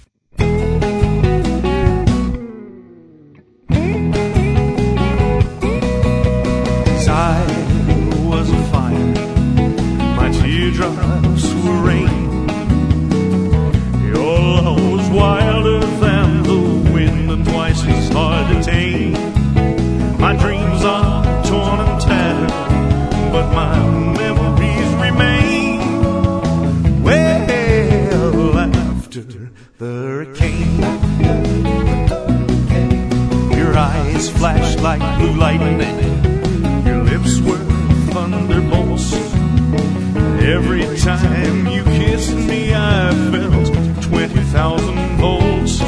Eyes flashed like blue lightning. Your lips were thunderbolts. Every time you kissed me, I felt 20,000 volts.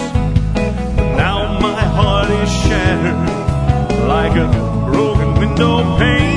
Now my heart is shattered like a broken window pane.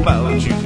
About you,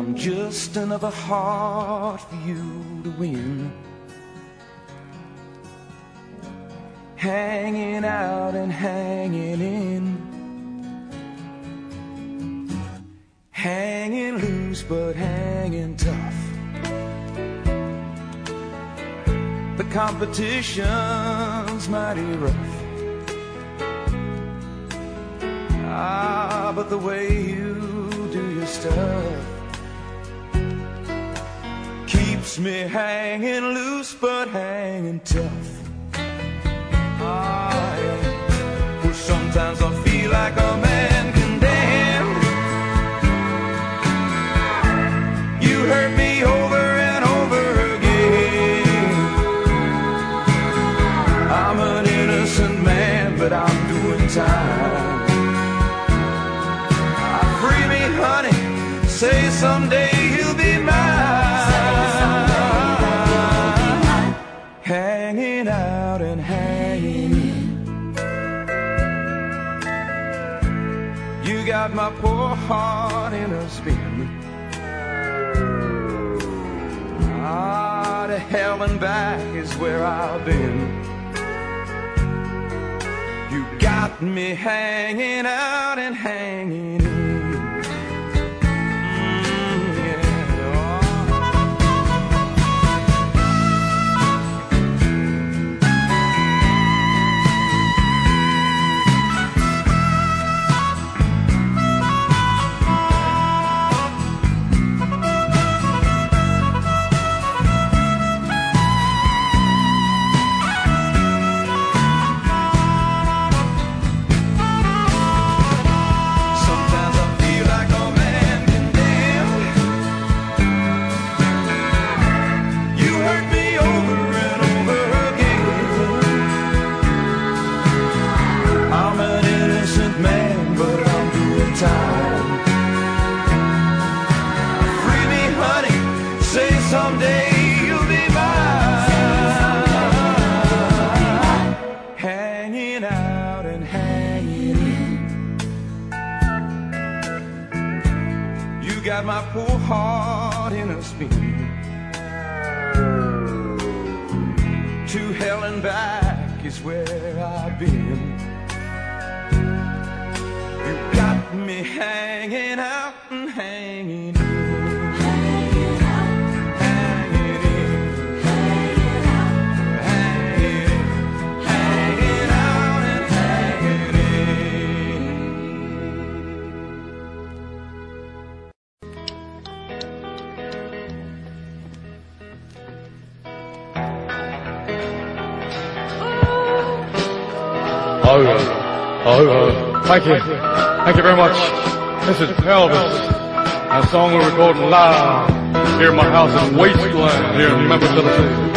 I'm just another heart for you to win. Hanging out and hanging in. Hanging loose but hanging tough. The competition's mighty rough. Ah, but the way you do your stuff keeps me hanging loose but hanging tough. Ah, yeah. Well, sometimes I feel like a man condemned. You hurt me over and over again. I'm an innocent man, but I'm doing time. Free me, honey. Say someday poor heart in a spin. Ah, to hell and back is where I've been. You got me hanging out and hanging got my poor heart in a spin. To hell and back is where I've been. You got me hanging out oh, uh, thank you. Thank you very much. This is Pelvis. A song we're recording live here at my house in Wasteland here in Memphis, Tennessee.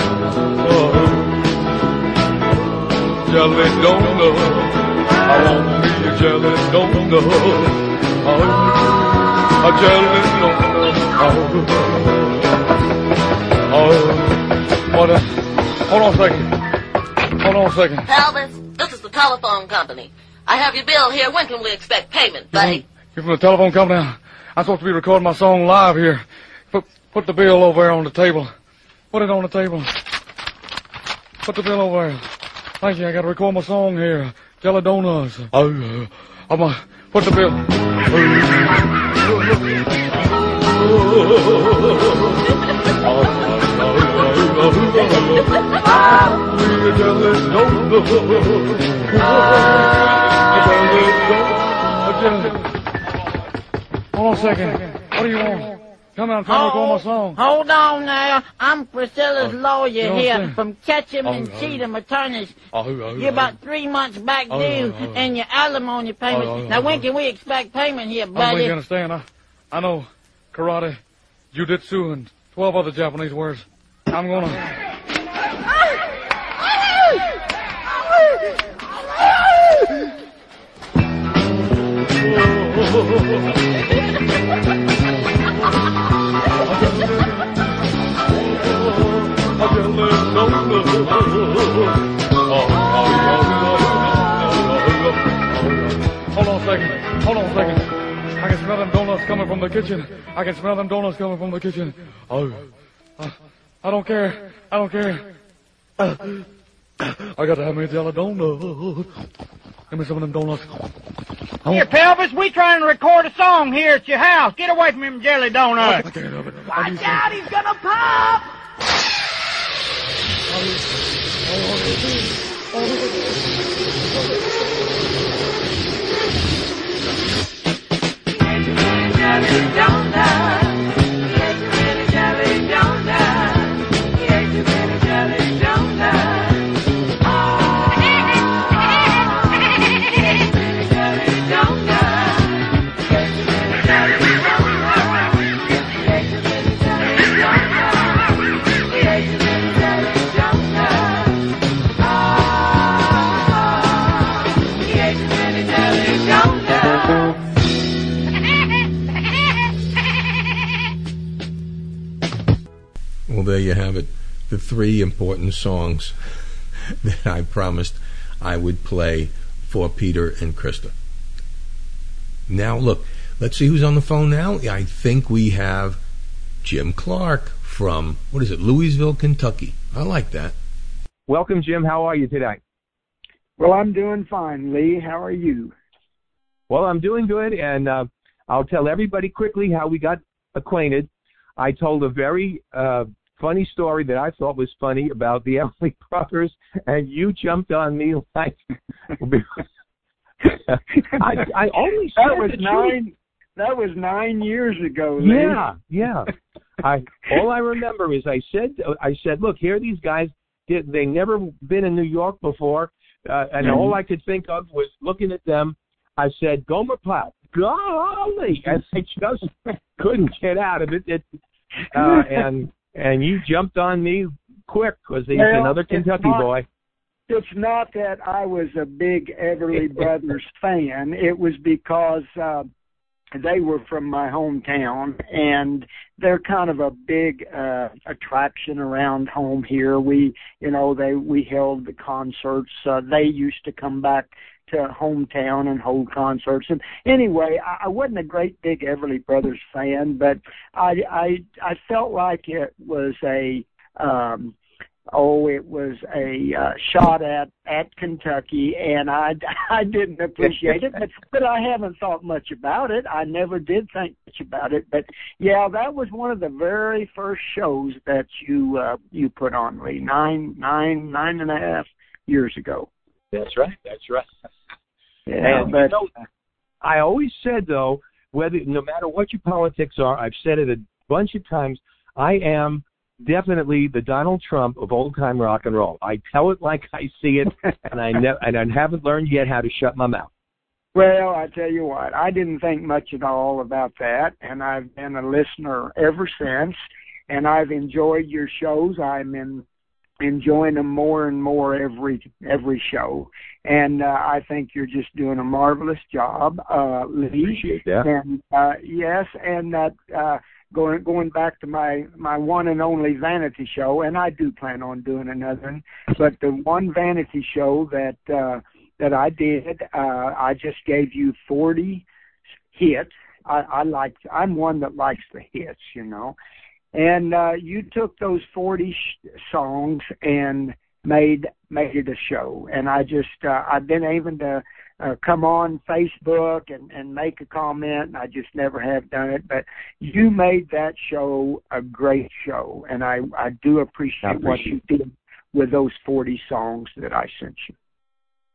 Oh, jelly donut. I want me a jelly donut. Oh, a jelly donut. Oh, oh, what a, hold on a second. Hold on a second. Elvis, this is the telephone company. I have your bill here. When can we expect payment, buddy? You're from the telephone company. I'm supposed to be recording my song live here. Put put the bill over there on the table. Put it on the table. Put the bill over there. Thank you. I got to record my song here. Jelly donuts. Oh, uh, I'm gonna put the bill. [laughs] Hold on a second. What do you want? Come on, I'm trying to my song. Hold on now. I'm Priscilla's Oh, lawyer you here saying? from Ketchum and oh, oh, Cheatham Attorneys. Oh, oh, oh, You're about oh. three months back oh, due and your alimony payment. Now, when can we expect payment here, I buddy? think you understand. I, I know karate, jujitsu, and 12 other Japanese words. I'm gonna. Hold on a second. Hold on a second. I can smell them donuts coming from the kitchen. I can smell them donuts coming from the kitchen. Oh, I, I don't care. I don't care. Uh, I got to have me a jelly donut. Give me some of them donuts. Here, Pelvis, we trying to record a song here at your house. Get away from him jelly donuts. I can't have it. Watch out, he's gonna pop! Well, there you have it. The three important songs [laughs] that I promised I would play for Peter and Krista. Now, look, let's see who's on the phone now. I think we have Jim Clark from, what is it, Louisville, Kentucky. I like that. Welcome, Jim. How are you today? Well, I'm doing fine, Lee. How are you? Well, I'm doing good, and uh, I'll tell everybody quickly how we got acquainted. I told a very uh, funny story that I thought was funny about the [laughs] Everly Brothers, and you jumped on me like. [laughs] I, I only that was nine. truth. That was nine years ago. Yeah, yeah. I all I remember is I said I said, look, here are these guys. They they never been in New York before, uh, and Mhm. all I could think of was looking at them. I said, Gomer Pyle, golly, and I just couldn't get out of it. it uh, and and you jumped on me quick because he's Well, another Kentucky not- boy. It's not that I was a big Everly [laughs] Brothers fan. It was because uh, they were from my hometown, and they're kind of a big uh, attraction around home here. We, you know, they we held the concerts. Uh, they used to come back to hometown and hold concerts. And anyway, I, I wasn't a great big Everly Brothers fan, but I I I felt like it was a um oh it was a uh, shot at at Kentucky and I [laughs] I didn't appreciate it but [laughs] but I haven't thought much about it I never did think much about it but yeah that was one of the very first shows that you uh you put on Lee nine nine nine and a half years ago That's right. That's right. Yeah and but you know, I always said though, whether no matter what your politics are, I've said it a bunch of times. I am definitely the Donald Trump of old time rock and roll. I tell it like I see it, [laughs] and I ne- and I haven't learned yet how to shut my mouth. Well, I tell you what, I didn't think much at all about that, and I've been a listener ever since, and I've enjoyed your shows. I'm in enjoying them more and more every every show, and uh, I think you're just doing a marvelous job, uh, Lee. Appreciate that. And uh, yes, and that uh, going going back to my my one and only vanity show, and I do plan on doing another one. But the one vanity show that uh, that I did, uh, I just gave you forty hits. I, I like. I'm one that likes the hits, you know. And uh, you took those forty sh- songs and made made it a show. And I just uh, I've been able to uh, come on Facebook and and make a comment. And I just never have done it, but you made that show a great show, and I I do appreciate, what you did with those forty songs that I sent you.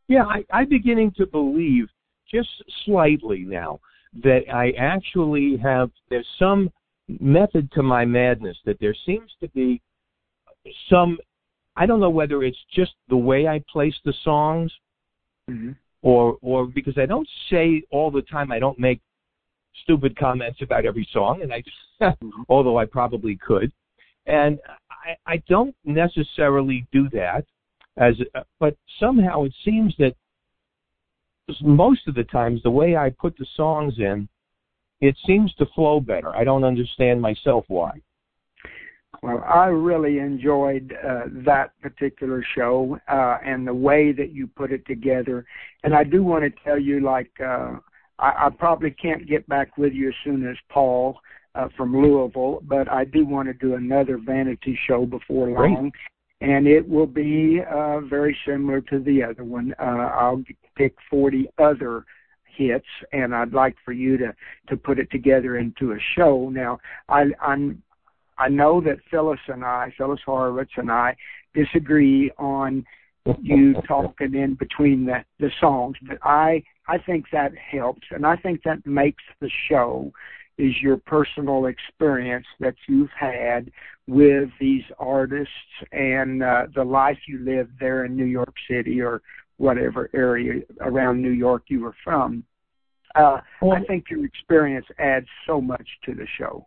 Yeah, I, I'm beginning to believe just slightly now that I actually have there's some method to my madness that there seems to be some I don't know whether it's just the way I place the songs Mm-hmm. or or because I don't say all the time I don't make stupid comments about every song and I [laughs] although I probably could and I I don't necessarily do that as but somehow it seems that most of the times the way I put the songs in it seems to flow better. I don't understand myself why. Well, I really enjoyed uh, that particular show uh, and the way that you put it together. And I do want to tell you, like, uh, I, I probably can't get back with you as soon as Paul uh, from Louisville, but I do want to do another vanity show before Great. long. And it will be uh, very similar to the other one. Uh, I'll pick 40 other hits, and I'd like for you to to put it together into a show. Now, I, I'm I know that Phyllis and I, Phyllis Horowitz and I, disagree on you [laughs] talking in between the the songs, but I I think that helps, and I think that makes the show is your personal experience that you've had with these artists and uh, the life you lived there in New York City or whatever area around New York you were from. Uh, I think your experience adds so much to the show.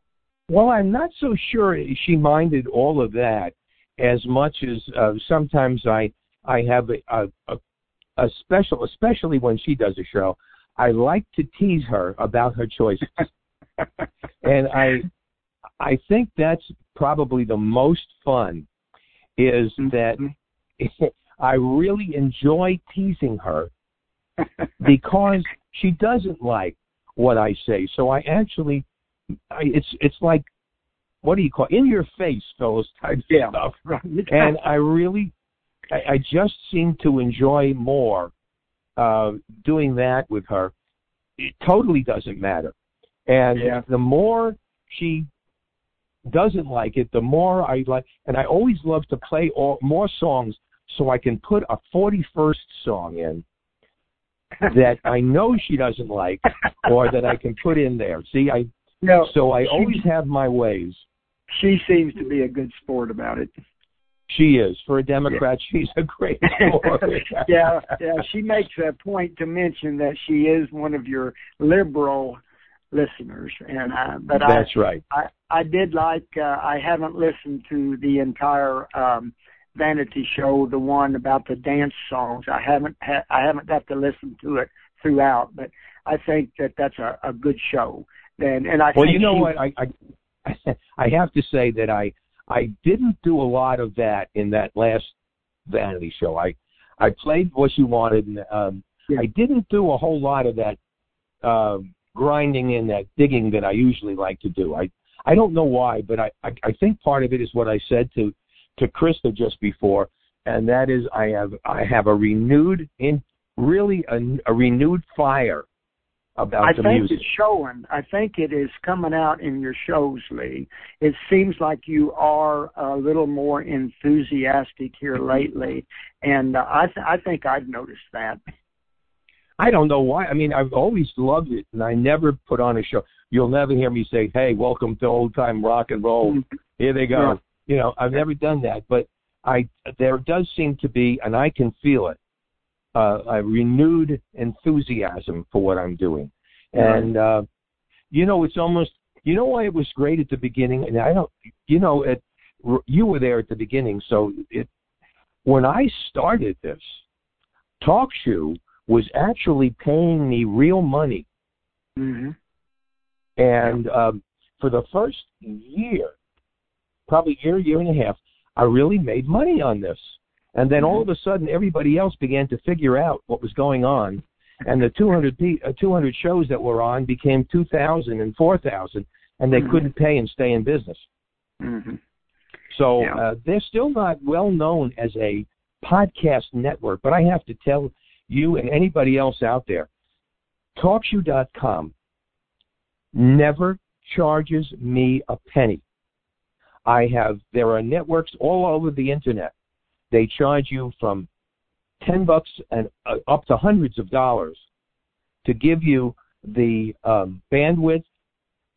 Well, I'm not so sure she minded all of that as much as uh, sometimes I I have a, a a a special, especially when she does a show. I like to tease her about her choices, [laughs] and I I think that's probably the most fun. Is that I really enjoy teasing her because [laughs] she doesn't like what I say. So I actually, I, it's it's like, what do you call in your face, Phyllis type Yeah, stuff. right. [laughs] And I really, I, I just seem to enjoy more uh, doing that with her. It totally doesn't matter. And Yeah. the more she doesn't like it, the more I like. And I always love to play all, more songs so I can put a 41st song in that I know she doesn't like or that I can put in there. See, I No, so I she- always have my ways. She seems to be a good sport about it. She is for a Democrat. [laughs] She's a great sport. [laughs] yeah, yeah. She makes a point to mention that she is one of your liberal listeners, and uh, but That's I, right. I I did like. Uh, I haven't listened to the entire um, Vanity show, the one about the dance songs. I haven't ha- I haven't got to listen to it throughout, but I think that that's a, a good show. Then, and I well, you know she- what? I, I [laughs] I have to say that I I didn't do a lot of that in that last Vanity show. I I played what you wanted. And, um, I didn't do a whole lot of that uh, grinding and that digging that I usually like to do. I I don't know why, but I, I I think part of it is what I said to to Krista just before, and that is I have I have a renewed in really a, a renewed fire about the I the think music. it's showing. I think it is coming out in your shows, Lee. It seems like you are a little more enthusiastic here lately, and uh, I th- I think I've noticed that. I don't know why. I mean, I've always loved it, and I never put on a show. You'll never hear me say, "Hey, welcome to old time rock and roll." Here they go. You know, I've never done that, but I there does seem to be, and I can feel it, uh, a renewed enthusiasm for what I'm doing, and uh, you know, it's almost. You know why it was great at the beginning, and I don't. You know, at you were there at the beginning, so it. When I started this, Talk Shoe was actually paying me real money. Mm-hmm. And um, for the first year, probably year, year and a half, I really made money on this. And then all of a sudden, everybody else began to figure out what was going on. And the 200, pe- uh, 200 shows that were on became 2,000 and 4,000, and they Mhm. couldn't pay and stay in business. Mm-hmm. So Yeah. uh, they're still not well known as a podcast network, but I have to tell you and anybody else out there, TalkShoe.com never charges me a penny. I have there are networks all over the internet. They charge you from ten bucks and uh, up to hundreds of dollars to give you the um, bandwidth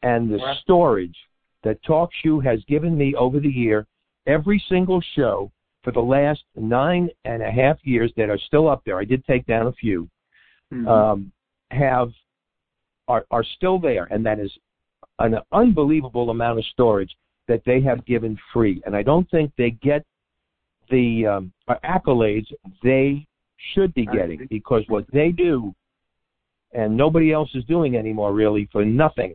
and the storage that TalkShoe has given me over the year. Every single show for the last nine and a half years that are still up there. I did take down a few. Mhm. Um, have are are still there, and that is an unbelievable amount of storage that they have given free. And I don't think they get the um, accolades they should be getting because what they do, and nobody else is doing anymore really for nothing,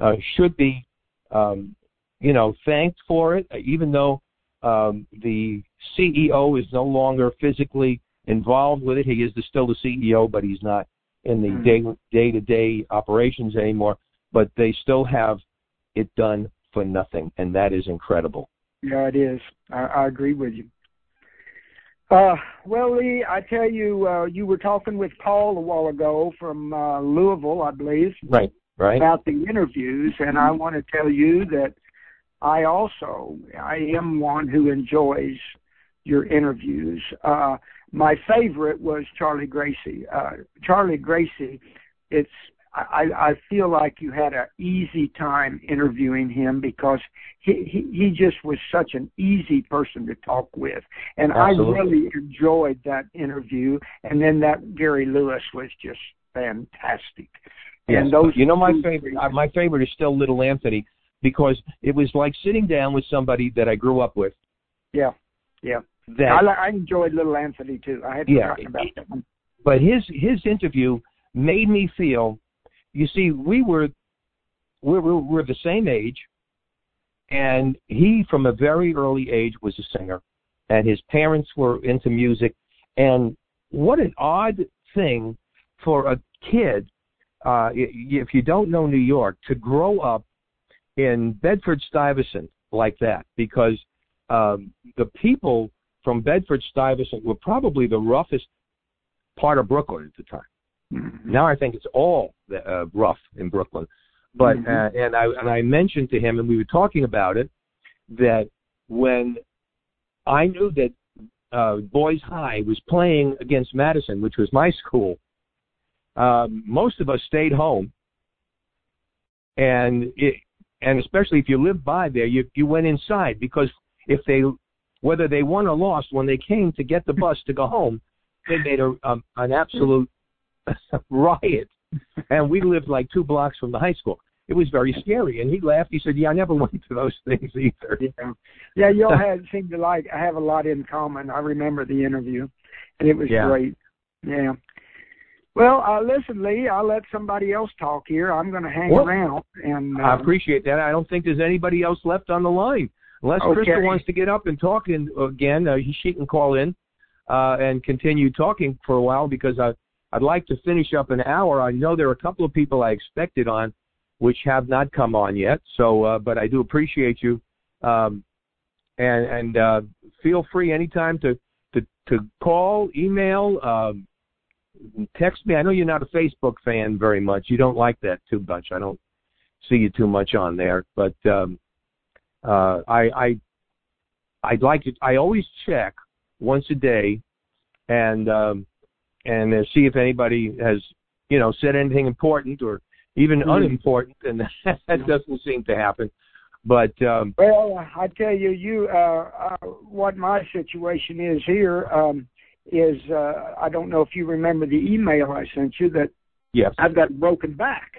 uh, should be, um, you know, thanked for it. Even though um, the CEO is no longer physically involved with it, he is the, still the CEO, but he's not in the day day to day operations anymore. But they still have it done for nothing, and that is incredible. Yeah, it is. I, I agree with you. Uh, well, Lee, I tell you, uh, you were talking with Paul a while ago from uh, Louisville, I believe, Right, right. about the interviews, and I want to tell you that I also I am one who enjoys your interviews. Uh, my favorite was Charlie Gracie. Uh, Charlie Gracie, it's I, I feel like you had an easy time interviewing him because he, he he just was such an easy person to talk with, and Absolutely. I really enjoyed that interview. And then that Gary Lewis was just fantastic. Yes. And those you know, my favorite, my favorite is still Little Anthony because it was like sitting down with somebody that I grew up with. Yeah, yeah. That I, I enjoyed Little Anthony too. I had Yeah. about that one. but his his interview made me feel you see we were we were, we were the same age and he from a very early age was a singer and his parents were into music and what an odd thing for a kid uh if you don't know New York to grow up in Bedford Stuyvesant like that because um the people from Bedford Stuyvesant were probably the roughest part of Brooklyn at the time. Now I think it's all uh, rough in Brooklyn. But Mhm. uh, and I and I mentioned to him, and we were talking about it, that when I knew that uh, Boys High was playing against Madison, which was my school, um, most of us stayed home, and it, and especially if you lived by there, you you went inside because if they whether they won or lost when they came to get the bus to go home, they made a um, an absolute [laughs] riot, and we lived like two blocks from the high school. It was very scary, and he laughed. He said, "Yeah, I never [laughs] went to those things either." Yeah, yeah. Y'all [laughs] had seem to like I have a lot in common. I remember the interview, and it was Yeah. great. Yeah. Well, uh, listen, Lee. I'll let somebody else talk here. I'm going to hang Well, around, and uh, I appreciate that. I don't think there's anybody else left on the line. Unless Okay. Krista wants to get up and talk in, again, uh, she can call in uh, and continue talking for a while because I, I'd like to finish up an hour. I know there are a couple of people I expected on which have not come on yet. So, uh, but I do appreciate you, um, and and uh, feel free anytime to to to call, email, um, text me. I know you're not a Facebook fan very much. You don't like that too much. I don't see you too much on there, but um, uh, I I I'd like to. I always check once a day, and um, and uh, see if anybody has you know said anything important or even Mhm. unimportant, and [laughs] that doesn't seem to happen. But um, Well, I tell you, you uh, uh, what my situation is here um, is uh, I don't know if you remember the email I sent you that yes, I've got broken back,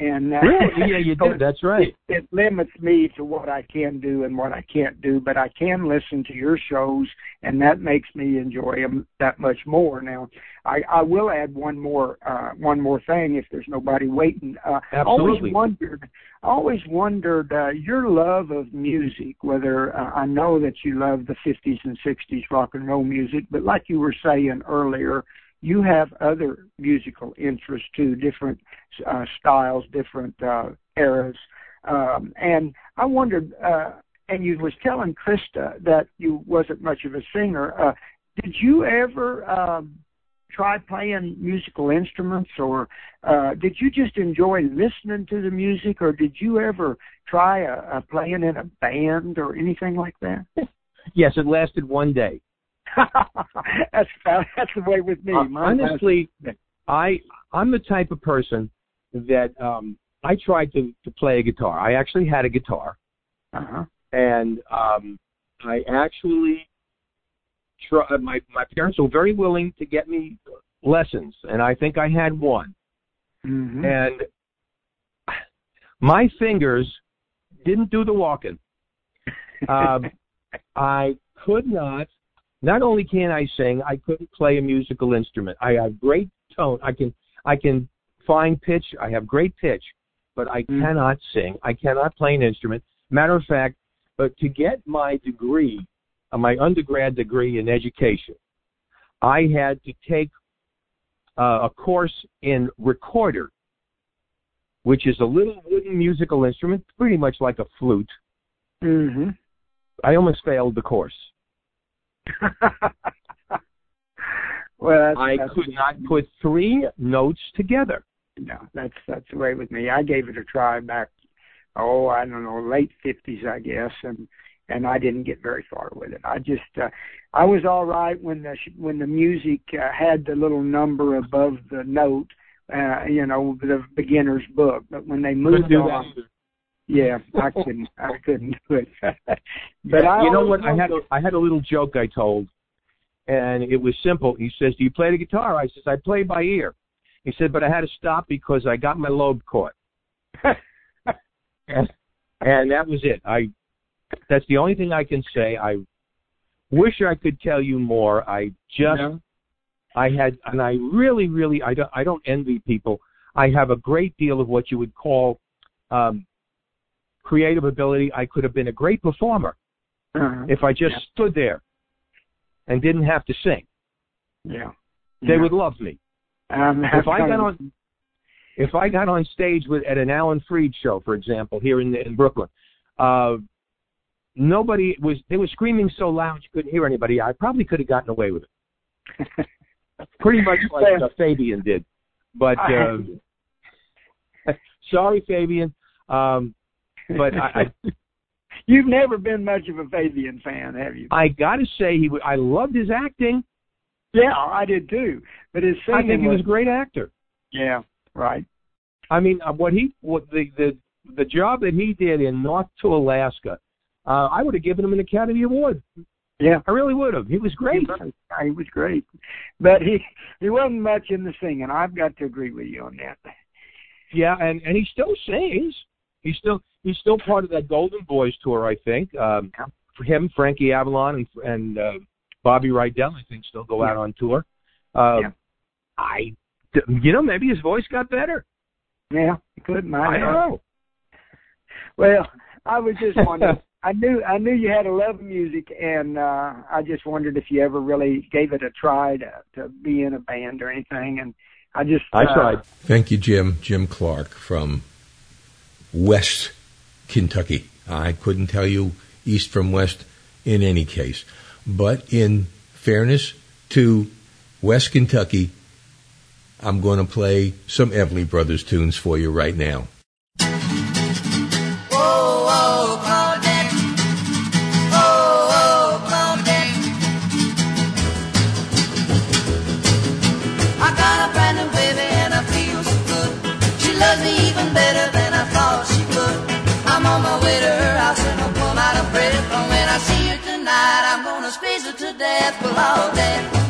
and uh, Really? [laughs] Yeah, you did. That's right. It, it limits me to what I can do and what I can't do, but I can listen to your shows, and that makes me enjoy them that much more. Now, I, I will add one more uh, one more thing if there's nobody waiting. Uh, Absolutely. always wondered, I always wondered uh, your love of music. Whether uh, I know that you love the 50s and 60s rock and roll music, but like you were saying earlier, you have other musical interests too, different uh, styles, different uh, eras. Um, and I wondered, uh, and you was telling Krista that you wasn't much of a singer. Uh, did you ever um, try playing musical instruments, or uh, did you just enjoy listening to the music, or did you ever try uh, uh, playing in a band or anything like that? [laughs] yes, it lasted one day. [laughs] that's that's the way with me. Uh, honestly, I I'm the type of person that um I tried to to play a guitar. I actually had a guitar, Uh-huh. and um, I actually try. My my parents were very willing to get me lessons, and I think I had one. Mhm. And my fingers didn't do the walking. [laughs] Um, I could not. Not only can I sing, I couldn't play a musical instrument. I have great tone. I can I can find pitch. I have great pitch, but I cannot sing. I cannot play an instrument. Matter of fact, but to get my degree, uh, my undergrad degree in education, I had to take uh, a course in recorder, which is a little wooden musical instrument, pretty much like a flute. Mhm. I almost failed the course. [laughs] Well, that's, I that's, could not put three notes together. No, that's that's the way with me. I gave it a try back, oh, I don't know, late fifties, I guess, and and I didn't get very far with it. I just, uh, I was all right when the when the music uh, had the little number above the note, uh, you know, the beginner's book. But when they moved Couldn't do that on. Yeah, I couldn't, I couldn't do it. [laughs] but Yeah, I you know what? I had a, I had a little joke I told, and it was simple. He says, "Do you play the guitar?" I says, "I play by ear." He said, "But I had to stop because I got my lobe caught." and, and that was it. I that's the only thing I can say. I wish I could tell you more. I just No. I had and I really really I don't I don't envy people. I have a great deal of what you would call um creative ability. I could have been a great performer Uh-huh. if I just Yeah. stood there and didn't have to sing. yeah, They Yeah. would love me. Um, If I got on if I got on stage with at an Alan Freed show, for example, here in in Brooklyn, uh, nobody was they were screaming so loud you couldn't hear anybody. I probably could have gotten away with it. [laughs] Pretty much like uh, Fabian did. But uh, [laughs] [laughs] sorry, Fabian. Um, but I, I [laughs] You've never been much of a Fabian fan, have you? I got to say he w- I loved his acting. Yeah, I did too. But his I think he was a great actor. Yeah, right. I mean, uh, what he what the the the job that he did in North to Alaska, uh, I would have given him an Academy Award. Yeah, I really would have. He was great. He was, he was great, but he he wasn't much in the singing. I've got to agree with you on that. Yeah, and and he still sings. He still he's still part of that Golden Boys tour, I think. Um, for him, Frankie Avalon and and uh, Bobby Rydell, I think, still go out on tour. Uh, Yeah. I, you know, maybe his voice got better. Yeah, he couldn't. I, I don't know. Well, I was just [laughs] wondering. I knew I knew you had a love of music, and uh, I just wondered if you ever really gave it a try to to be in a band or anything. And I just I uh, tried. Thank you, Jim. Jim Clark from West Kentucky. I couldn't tell you east from west in any case. But in fairness to West Kentucky, I'm going to play some Everly Brothers tunes for you right now. Her to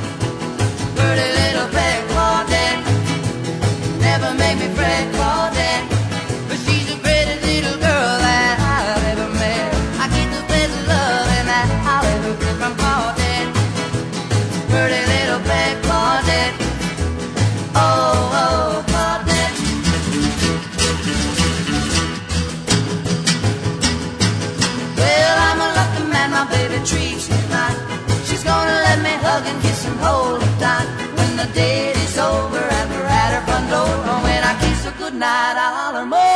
goodnight, I'll more, more,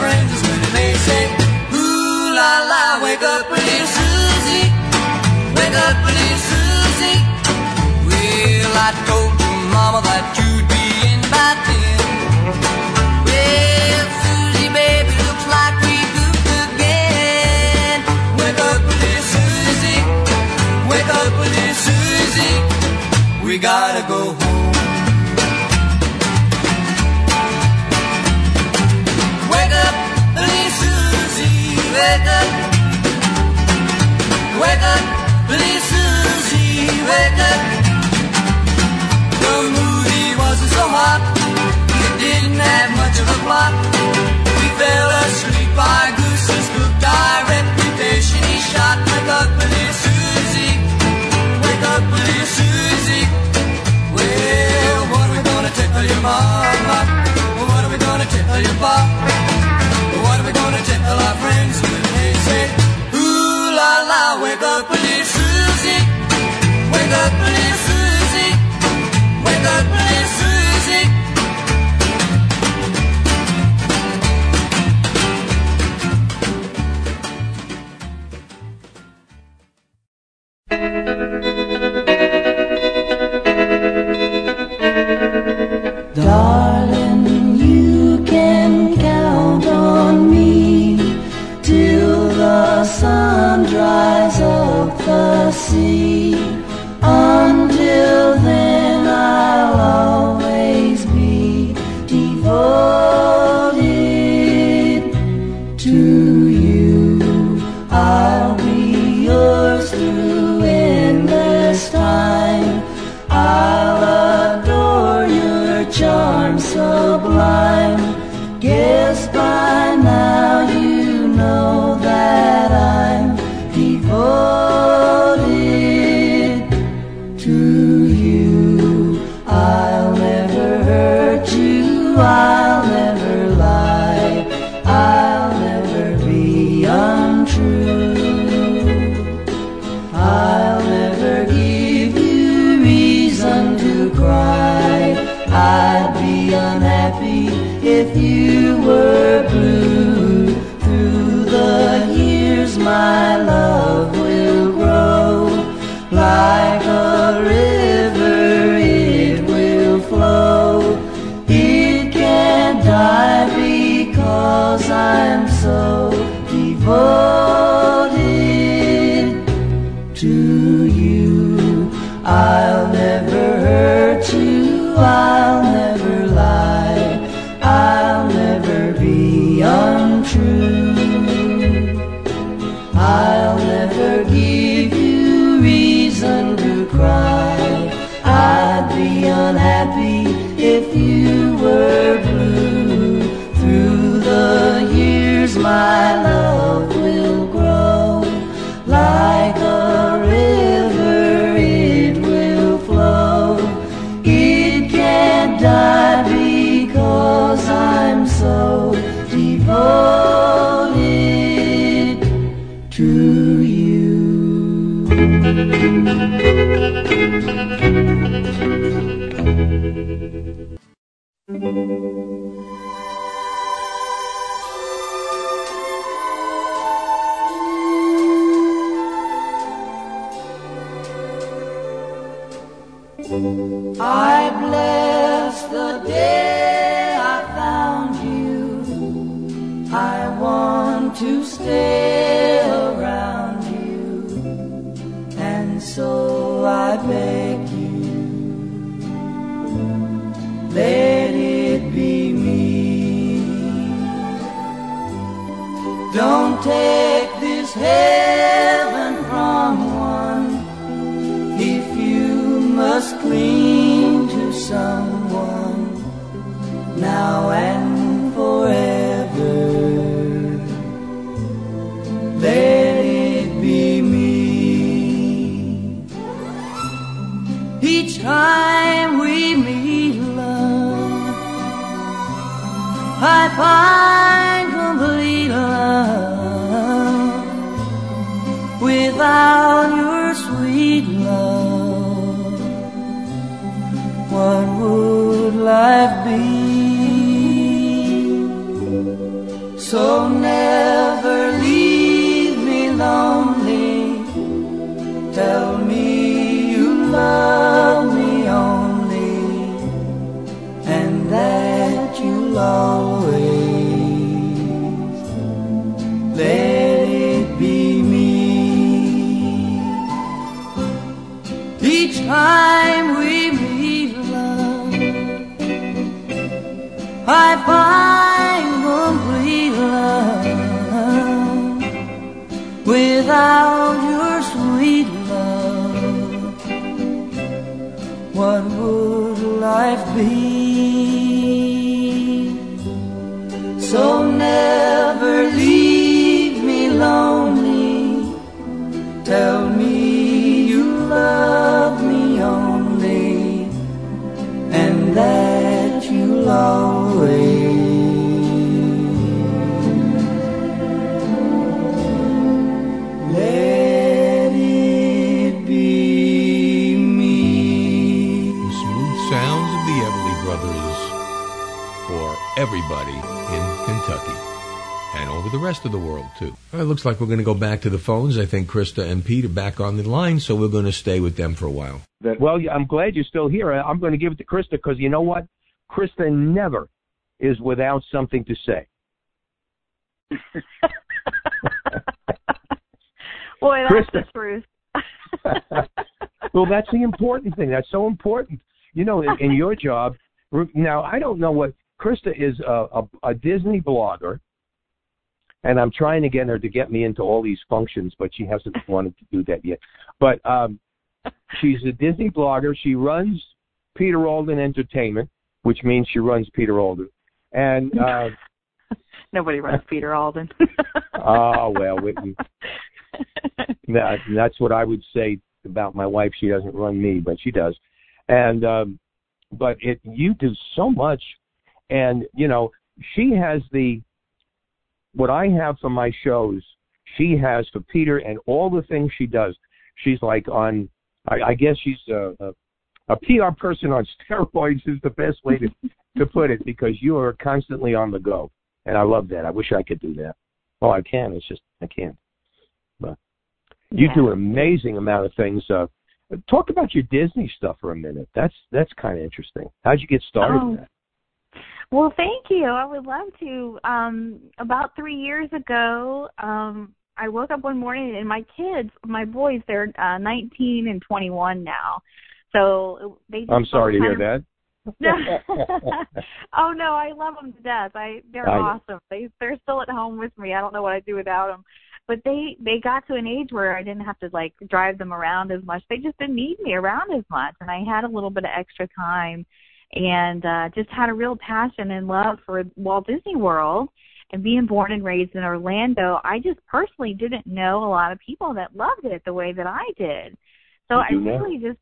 friends when they say, Ooh la la, wake up, little Susie. Wake up, little Susie. Well, I told your mama that you'd be in by ten. Well, Susie, baby, looks like we goofed again. Wake up, little Susie. Wake up, little Susie. We gotta go home. wake up. Wake up, please, Susie, wake up. The movie wasn't so hot. It didn't have much of a plot. We fell asleep by Goose's cook. Our reputation he shot. Wake up, please, Susie. Wake up, please, Susie. Well, what are we gonna tell your mama? What are we gonna tell your papa? wake up and it's music. Wake up and it's looks like we're going to go back to the phones. I think Krista and Pete are back on the line, so we're going to stay with them for a while. Well, I'm glad you're still here. I'm going to give it to Krista because you know what? Krista never is without something to say. [laughs] Boy, that's Krista. the truth. [laughs] well, that's the important thing. That's so important. You know, in, in your job. Now, I don't know what Krista is a, a, a Disney blogger, and I'm trying to get her to get me into all these functions, but she hasn't wanted to do that yet. But um, she's a Disney blogger. She runs Peter Alden Entertainment, which means she runs Peter Alden. And uh, [laughs] Nobody runs Peter Alden. [laughs] oh well, Whitney. that, that's what I would say about my wife. She doesn't run me, but she does. And um, but it you do so much, and you know she has the what I have for my shows. She has for Peter and all the things she does. She's like on. I, I guess she's a, a a PR person on [laughs] steroids is the best way to to put it because you are constantly on the go, and I love that. I wish I could do that. Oh, I can. It's just I can't. But you Yeah. do an amazing amount of things. Uh, talk about your Disney stuff for a minute. That's that's kind of interesting. How'd you get started? Oh. in that? Well, thank you. I would love to. Um, about three years ago, um, I woke up one morning and my kids, my boys, they're uh, 19 and 21 now. So they. Just I'm sorry to hear kind that. [laughs] oh no, I love them to death. I they're I awesome. They they're still at home with me. I don't know what I'd do without them. But they they got to an age where I didn't have to like drive them around as much. They just didn't need me around as much, and I had a little bit of extra time, and uh just had a real passion and love for Walt Disney World. And being born and raised in Orlando, I just personally didn't know a lot of people that loved it the way that I did. So I really just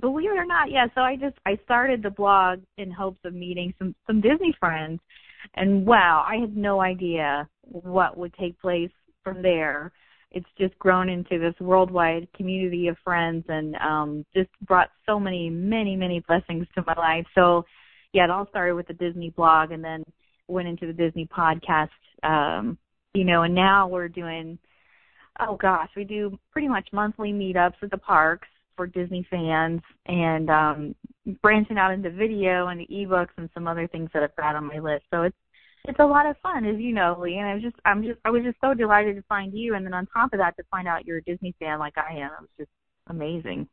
believe it or not, yeah. So I just I started the blog in hopes of meeting some some Disney friends, and wow, I had no idea what would take place from there. It's just grown into this worldwide community of friends, and um, just brought so many, many, many blessings to my life. So, yeah, it all started with the Disney blog, and then went into the Disney podcast. Um, you know, and now we're doing oh gosh, we do pretty much monthly meetups at the parks for Disney fans and um branching out into video and ebooks and some other things that I've got on my list. So it's it's a lot of fun, as you know, Lee. And I was just, I'm just, I was just so delighted to find you, and then on top of that, to find out you're a Disney fan like I am. It was just amazing.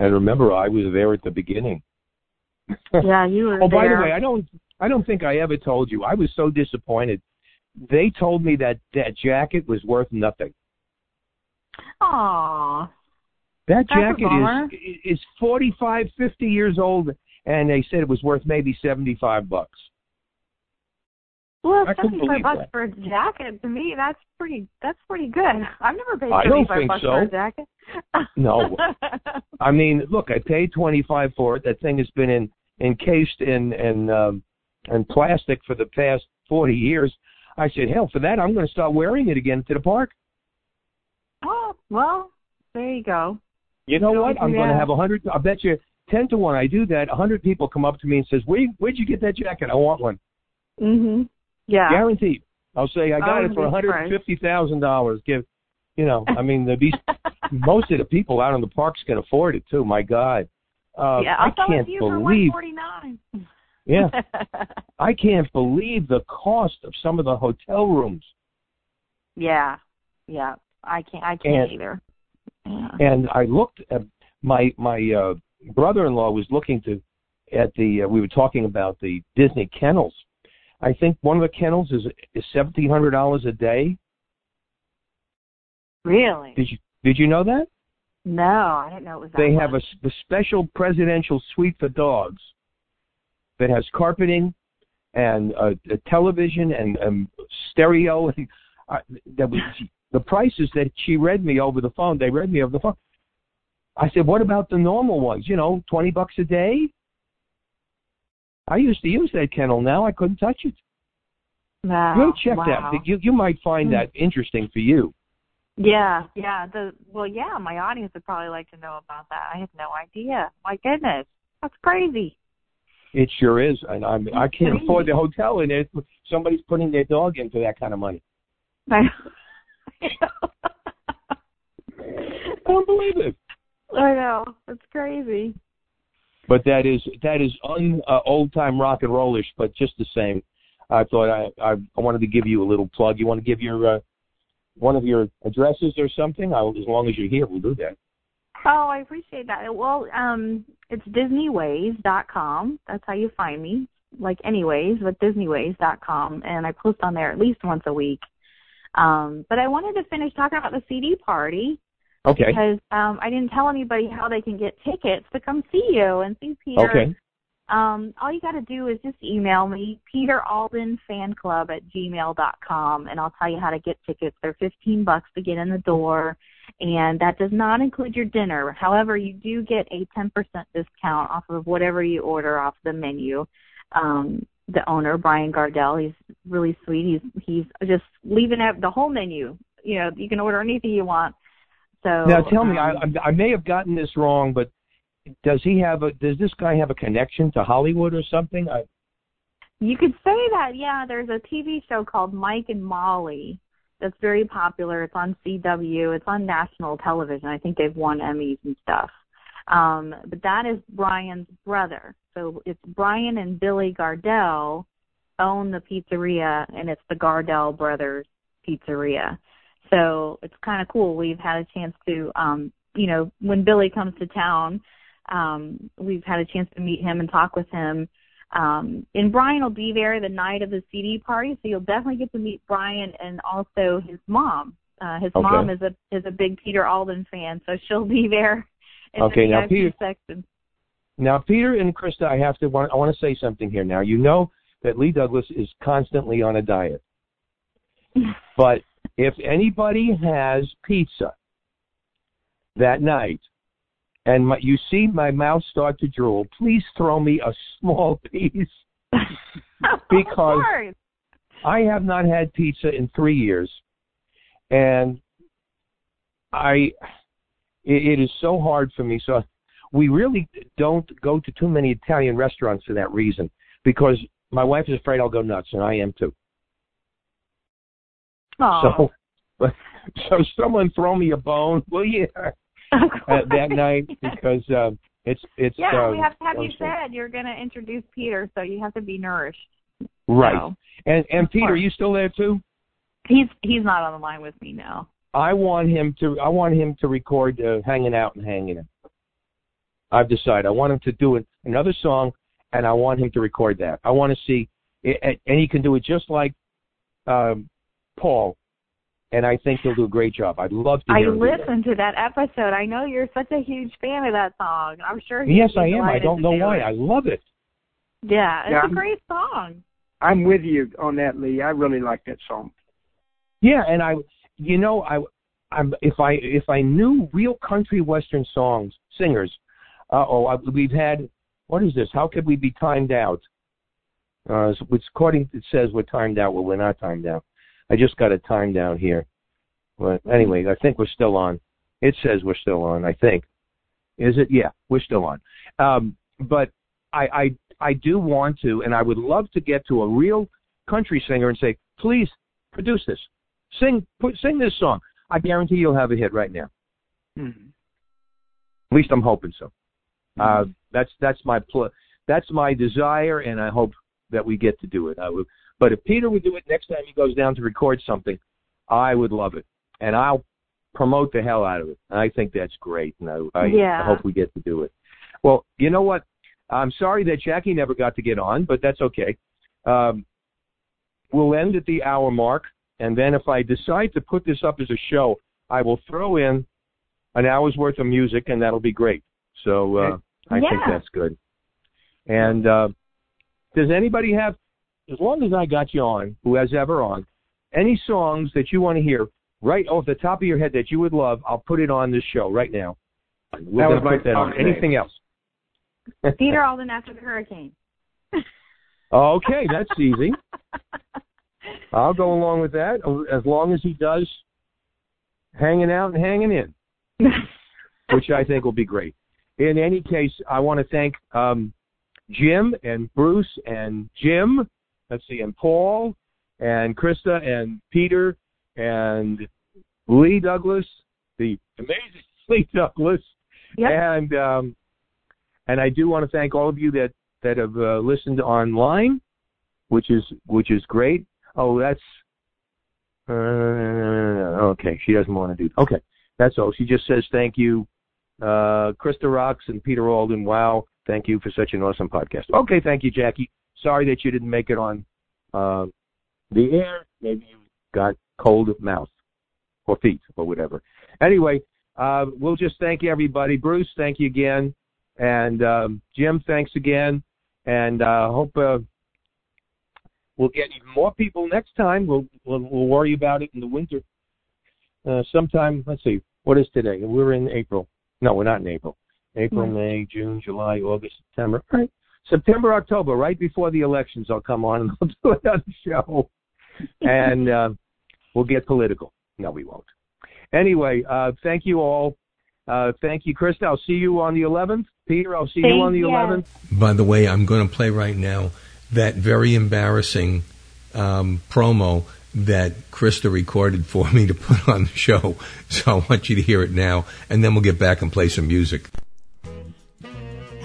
And remember, I was there at the beginning. yeah, you were. [laughs] Oh, by the way, I don't, I don't think I ever told you. I was so disappointed. They told me that that jacket was worth nothing. Aw. That jacket is is forty five, fifty years old, and they said it was worth maybe seventy five bucks. Well, I seventy-five bucks that. for a jacket to me, that's pretty. That's pretty good. I've never paid seventy-five bucks so. for a jacket. [laughs] No, [laughs] I mean, look, I paid twenty five for it. That thing has been in encased in in um, in plastic for the past forty years. I said, hell, for that, I'm going to start wearing it again to the park. oh well, there you go. You know what? I'm going to have a hundred. I bet you ten to one. I do that. A hundred people come up to me and says, "Where where'd you get that jacket? I want one." Mhm. Yeah. Guaranteed. I'll say I got Oh, it for one hundred fifty thousand dollars. Give, you know, I mean, the, these [laughs] most of the people out in the parks can afford it too. My God, uh, yeah, I'll I can't for one believe. Yeah, [laughs] I can't believe the cost of some of the hotel rooms. yeah. Yeah. I can't. I can't And- either. Yeah. And I looked at my my uh, brother-in-law was looking to at the. Uh, we were talking about the Disney kennels. I think one of the kennels is is seventeen hundred dollars a day. Really? Did you did you know that? No, I didn't know it was that They much. have a, the special presidential suite for dogs that has carpeting and a, a television and um, stereo. [laughs] And, uh, that was the prices that she read me over the phone. They read me over the phone. I said, "What about the normal ones? You know, twenty bucks a day." I used to use that kennel. Now I couldn't touch it. Wow. to check wow. that. You you might find Hmm. that interesting for you. Yeah, yeah. The well, yeah. My audience would probably like to know about that. I had no idea. My goodness, that's crazy. It sure is, and I'm I can't Great. afford the hotel, and it, somebody's putting their dog in for that kind of money. [laughs] I I don't believe it. I know it's crazy. But that is that is un uh, old time rock and rollish, but just the same. I thought I, I I wanted to give you a little plug. You want to give your uh, one of your addresses or something? I'll, as long as you're here, we'll do that. Oh, I appreciate that. Well, um, it's DisneyWays.com. That's how you find me. Like anyways, but DisneyWays.com, and I post on there at least once a week. Um, but I wanted to finish talking about the CD party Okay. because um, I didn't tell anybody how they can get tickets to come see you and see Peter. Okay. Um, all you got to do is just email me, Peter Alden Fan Club at gmail dot com, and I'll tell you how to get tickets. They're 15 bucks to get in the door, and that does not include your dinner. However, you do get a 10% discount off of whatever you order off the menu. Um, the owner, Brian Gardell, he's really sweet. He's he's just leaving out the whole menu. You know, you can order anything you want. So Now tell me, I um, I I may have gotten this wrong, but does he have a does this guy have a connection to Hollywood or something? I, You could say that, yeah. There's a TV show called Mike and Molly that's very popular. It's on CW. It's on national television. I think they've won Emmys and stuff. Um, but that is Brian's brother. So it's Brian and Billy Gardell own the pizzeria, and it's the Gardell brothers pizzeria. So it's kind of cool. We've had a chance to, um, you know, when Billy comes to town, um, we've had a chance to meet him and talk with him. Um, and Brian will be there the night of the CD party, so you'll definitely get to meet Brian and also his mom. Uh, his Okay. mom is a is a big Peter Alden fan, so she'll be there. Okay, the now, Peter- section. now Peter and Krista, I have to want I want to say something here. Now you know that Lee Douglas is constantly on a diet, but [laughs] if anybody has pizza that night and my, you see my mouth start to drool, please throw me a small [laughs] piece [laughs] because. I have not had pizza in three years, and I it, it is so hard for me. So we really don't go to too many Italian restaurants for that reason because my wife is afraid I'll go nuts, and I am too. So, but so someone throw me a bone, will you? uh, [laughs] that night because uh, it's it's yeah, uh, we have to have you said you're going to introduce Peter, so you have to be nourished. Right. So, And and Peter, are you still there too? he's he's not on the line with me now. I want him to. I want him to record uh, "Hanging Out and Hanging In." I've decided. I want him to do it, another song, and I want him to record that. I want to see, and and he can do it just like um, Paul, and I think he'll do a great job. I'd love to. I hear him listened to that episode. I know you're such a huge fan of that song. I'm sure. he'd Yes, I am. I don't know do why. it. I love it. Yeah, it's Yeah, a I'm- great song. I'm with you on that, Lee. I really like that song. Yeah, and I, you know, I, I'm if I if I knew real country western songs singers, uh oh, we've had what is this? How could we be timed out? Uh, so it's according it says we're timed out. Well, we're not timed out. I just got a time down here. But anyway, I think we're still on. It says we're still on. I think. Is it? Yeah, we're still on. Um, but I, I I do want to, and I would love to get to a real country singer and say, please produce this, sing put, sing this song. I guarantee you'll have a hit right now. Mhm. At least I'm hoping so. Uh, that's that's my pl- that's my desire, and I hope that we get to do it. I would, but if Peter would do it next time he goes down to record something, I would love it, and I'll promote the hell out of it. And I think that's great, and I, I, Yeah. I hope we get to do it. Well, you know what? I'm sorry that Jackie never got to get on, but that's okay. Um, we'll end at the hour mark, and then if I decide to put this up as a show, I will throw in an hour's worth of music, and that'll be great. So uh, I think that's good. And uh, does anybody have, as long as I got you on, who has ever on, any songs that you want to hear right off the top of your head that you would love? I'll put it on this show right now. We're That was gonna my put that on. name. Anything else? Peter Alden after the hurricane. [laughs] Okay, that's easy. I'll go along with that as long as he does hanging out and hanging in, [laughs] which I think will be great. In any case, I want to thank um, Jim and Bruce and Jim, let's see, and Paul and Krista and Peter and Lee Douglas, the amazing [laughs] Lee Douglas, Yep. and um, and I do want to thank all of you that that have uh, listened online, which is which is great. Oh, that's uh, okay. She doesn't want to do. Okay, that's all. She just says thank you, uh, Krista Rocks and Peter Alden. Wow, thank you for such an awesome podcast. Okay, thank you, Jackie. Sorry that you didn't make it on uh, the air. Maybe you got cold mouth or feet or whatever. Anyway, uh, we'll just thank everybody. Bruce, thank you again. And um, Jim, thanks again. And uh, hope uh, we'll get even more people next time. We'll, we'll we'll worry about it in the winter. Uh, sometime, let's see, what is today? We're in April. No, we're not in April. April, Hmm. May, June, July, August, September. All right. September, October, right before the elections, I'll come on and [laughs] I'll do another show. and uh, we'll get political. No, we won't. Anyway, uh, thank you all. Uh, thank you, Krista. I'll see you on the 11th. Peter, I'll see you on the you. 11th. By the way, I'm going to play right now that very embarrassing um, promo that Krista recorded for me to put on the show. [laughs] So I want you to hear it now, and then we'll get back and play some music.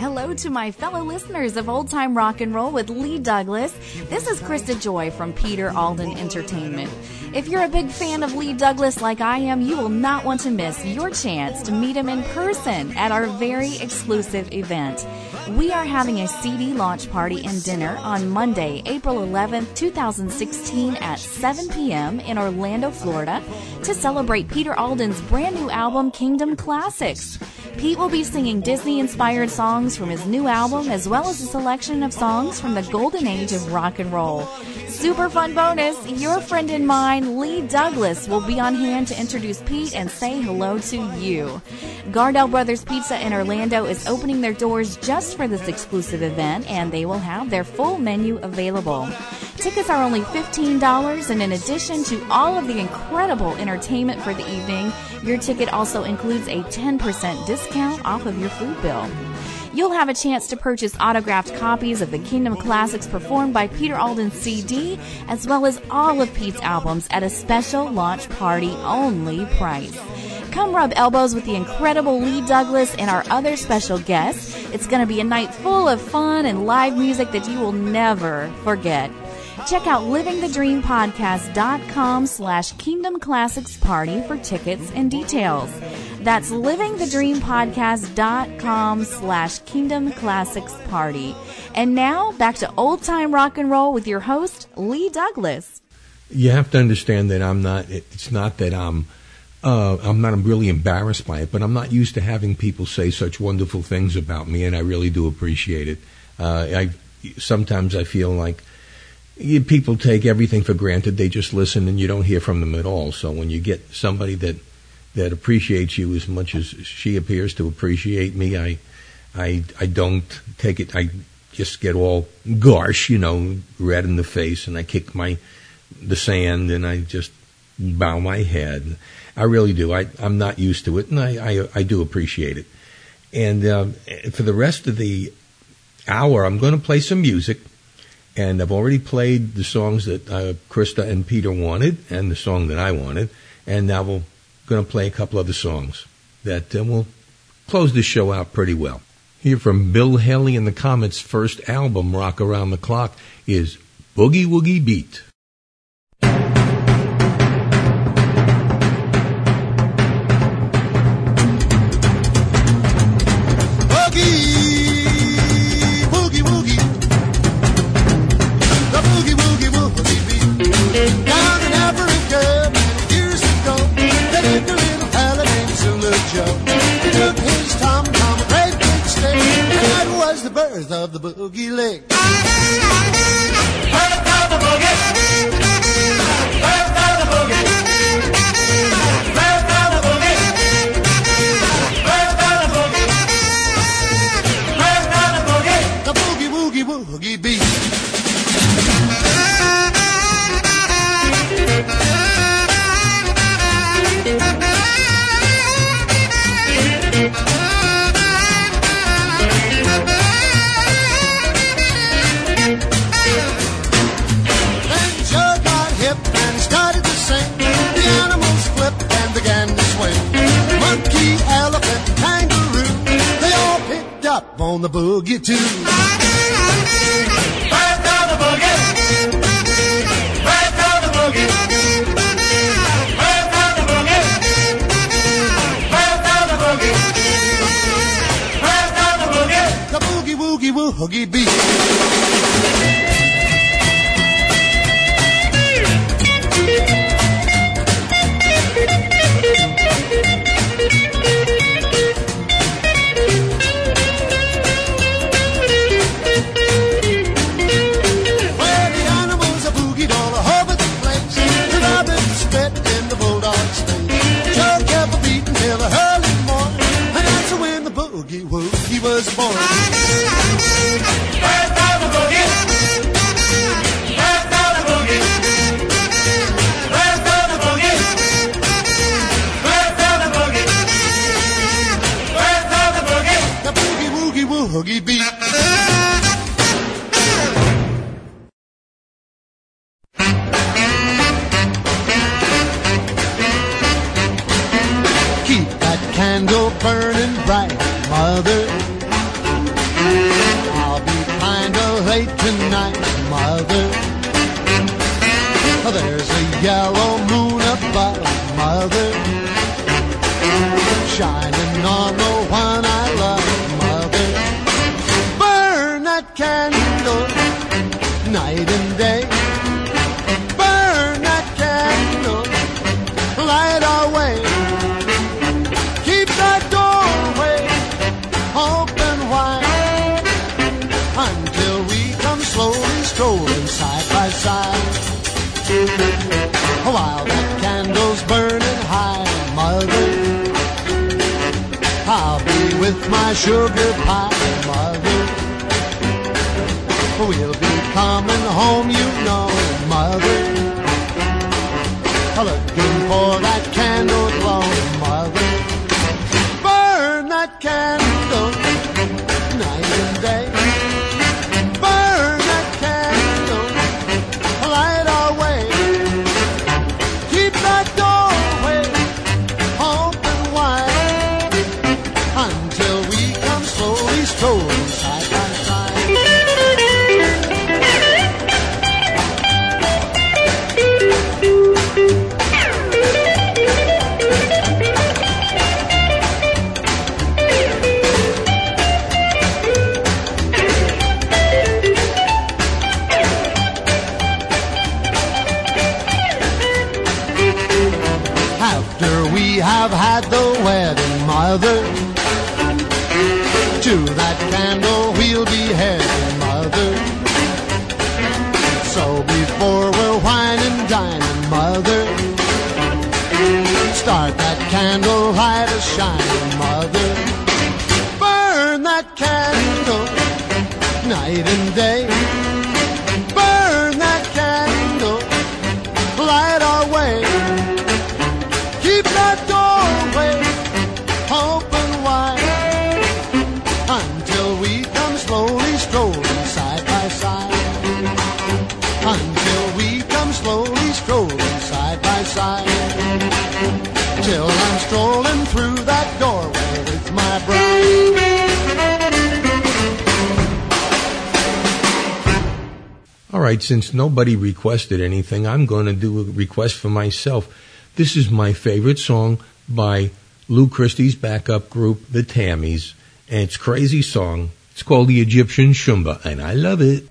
Hello to my fellow listeners of Old Time Rock and Roll with Lee Douglas. This is Krista Joy from Peter Alden Entertainment. If you're a big fan of Lee Douglas like I am, you will not want to miss your chance to meet him in person at our very exclusive event. We are having a CD launch party and dinner on Monday, April 11th, 2016 at 7 p.m. in Orlando, Florida to celebrate Peter Alden's brand new album, Kingdom Classics. Pete will be singing Disney inspired songs from his new album as well as a selection of songs from the golden age of rock and roll. Super fun bonus, your friend and mine, Lee Douglas, will be on hand to introduce Pete and say hello to you. Gardell Brothers Pizza in Orlando is opening their doors just for this exclusive event and they will have their full menu available. Tickets are only $15 and in addition to all of the incredible entertainment for the evening, your ticket also includes a 10% discount off of your food bill. You'll have a chance to purchase autographed copies of the Kingdom Classics performed by Peter Alden's CD, as well as all of Pete's albums at a special launch party only price. Come rub elbows with the incredible Lee Douglas and our other special guests. It's going to be a night full of fun and live music that you will never forget. Check out livingthedreampodcast.com slash Kingdom Classics Party for tickets and details. That's livingthedreampodcast.com slash Kingdom Classics Party. And now back to old time rock and roll with your host, Lee Douglas. You have to understand that I'm not. It's not that I'm. Uh, I'm not I'm really embarrassed by it, but I'm not used to having people say such wonderful things about me, and I really do appreciate it. Uh, I sometimes I feel like you, people take everything for granted. They just listen, and you don't hear from them at all. So when you get somebody that that appreciates you as much as she appears to appreciate me, I I I don't take it. I just get all gosh, you know, red in the face, and I kick my the sand, and I just bow my head. I really do. I, I'm not used to it, and I, I, I do appreciate it. And um, for the rest of the hour, I'm going to play some music. And I've already played the songs that uh, Krista and Peter wanted, and the song that I wanted. And now we're going to play a couple other songs that uh, will close the show out pretty well. Here from Bill Haley and the Comets' first album, Rock Around the Clock, is Boogie Woogie Beat. Was the birth of the boogie lick. Birth of the boogie. Up on the boogie too. Right down the boogie. Right down the boogie. Right down the boogie. Right down the boogie. Right down the boogie. The boogie woogie woogie beat. amor. Boogie, boogie, boogie, boogie, While. That candle's burning high, mother, I'll be with my sugar pie, mother. We'll be coming home, you know, since nobody requested anything, I'm going to do a request for myself. This is my favorite song by Lou Christie's backup group, the Tammys, and it's crazy song. It's called the Egyptian Shumba, and I love it.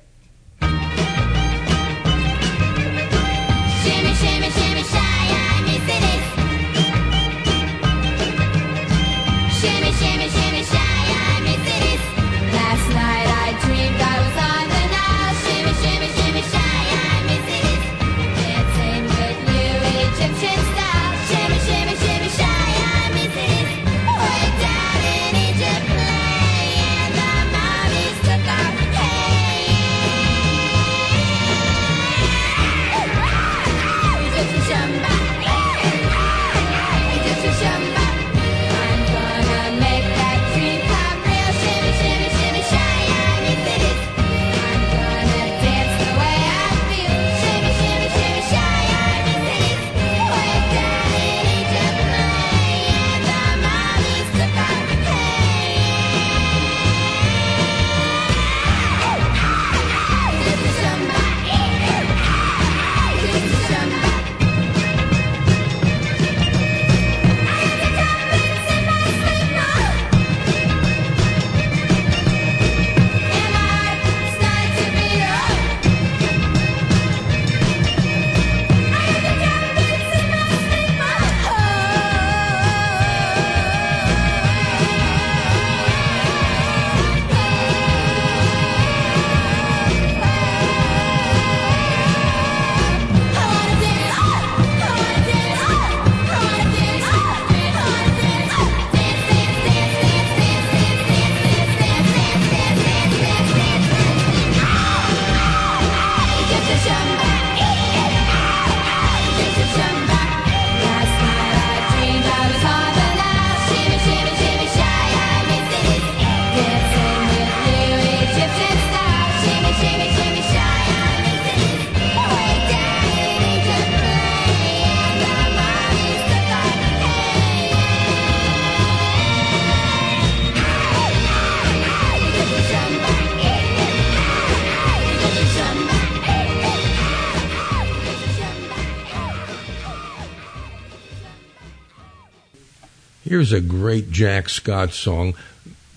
Here's a great Jack Scott song,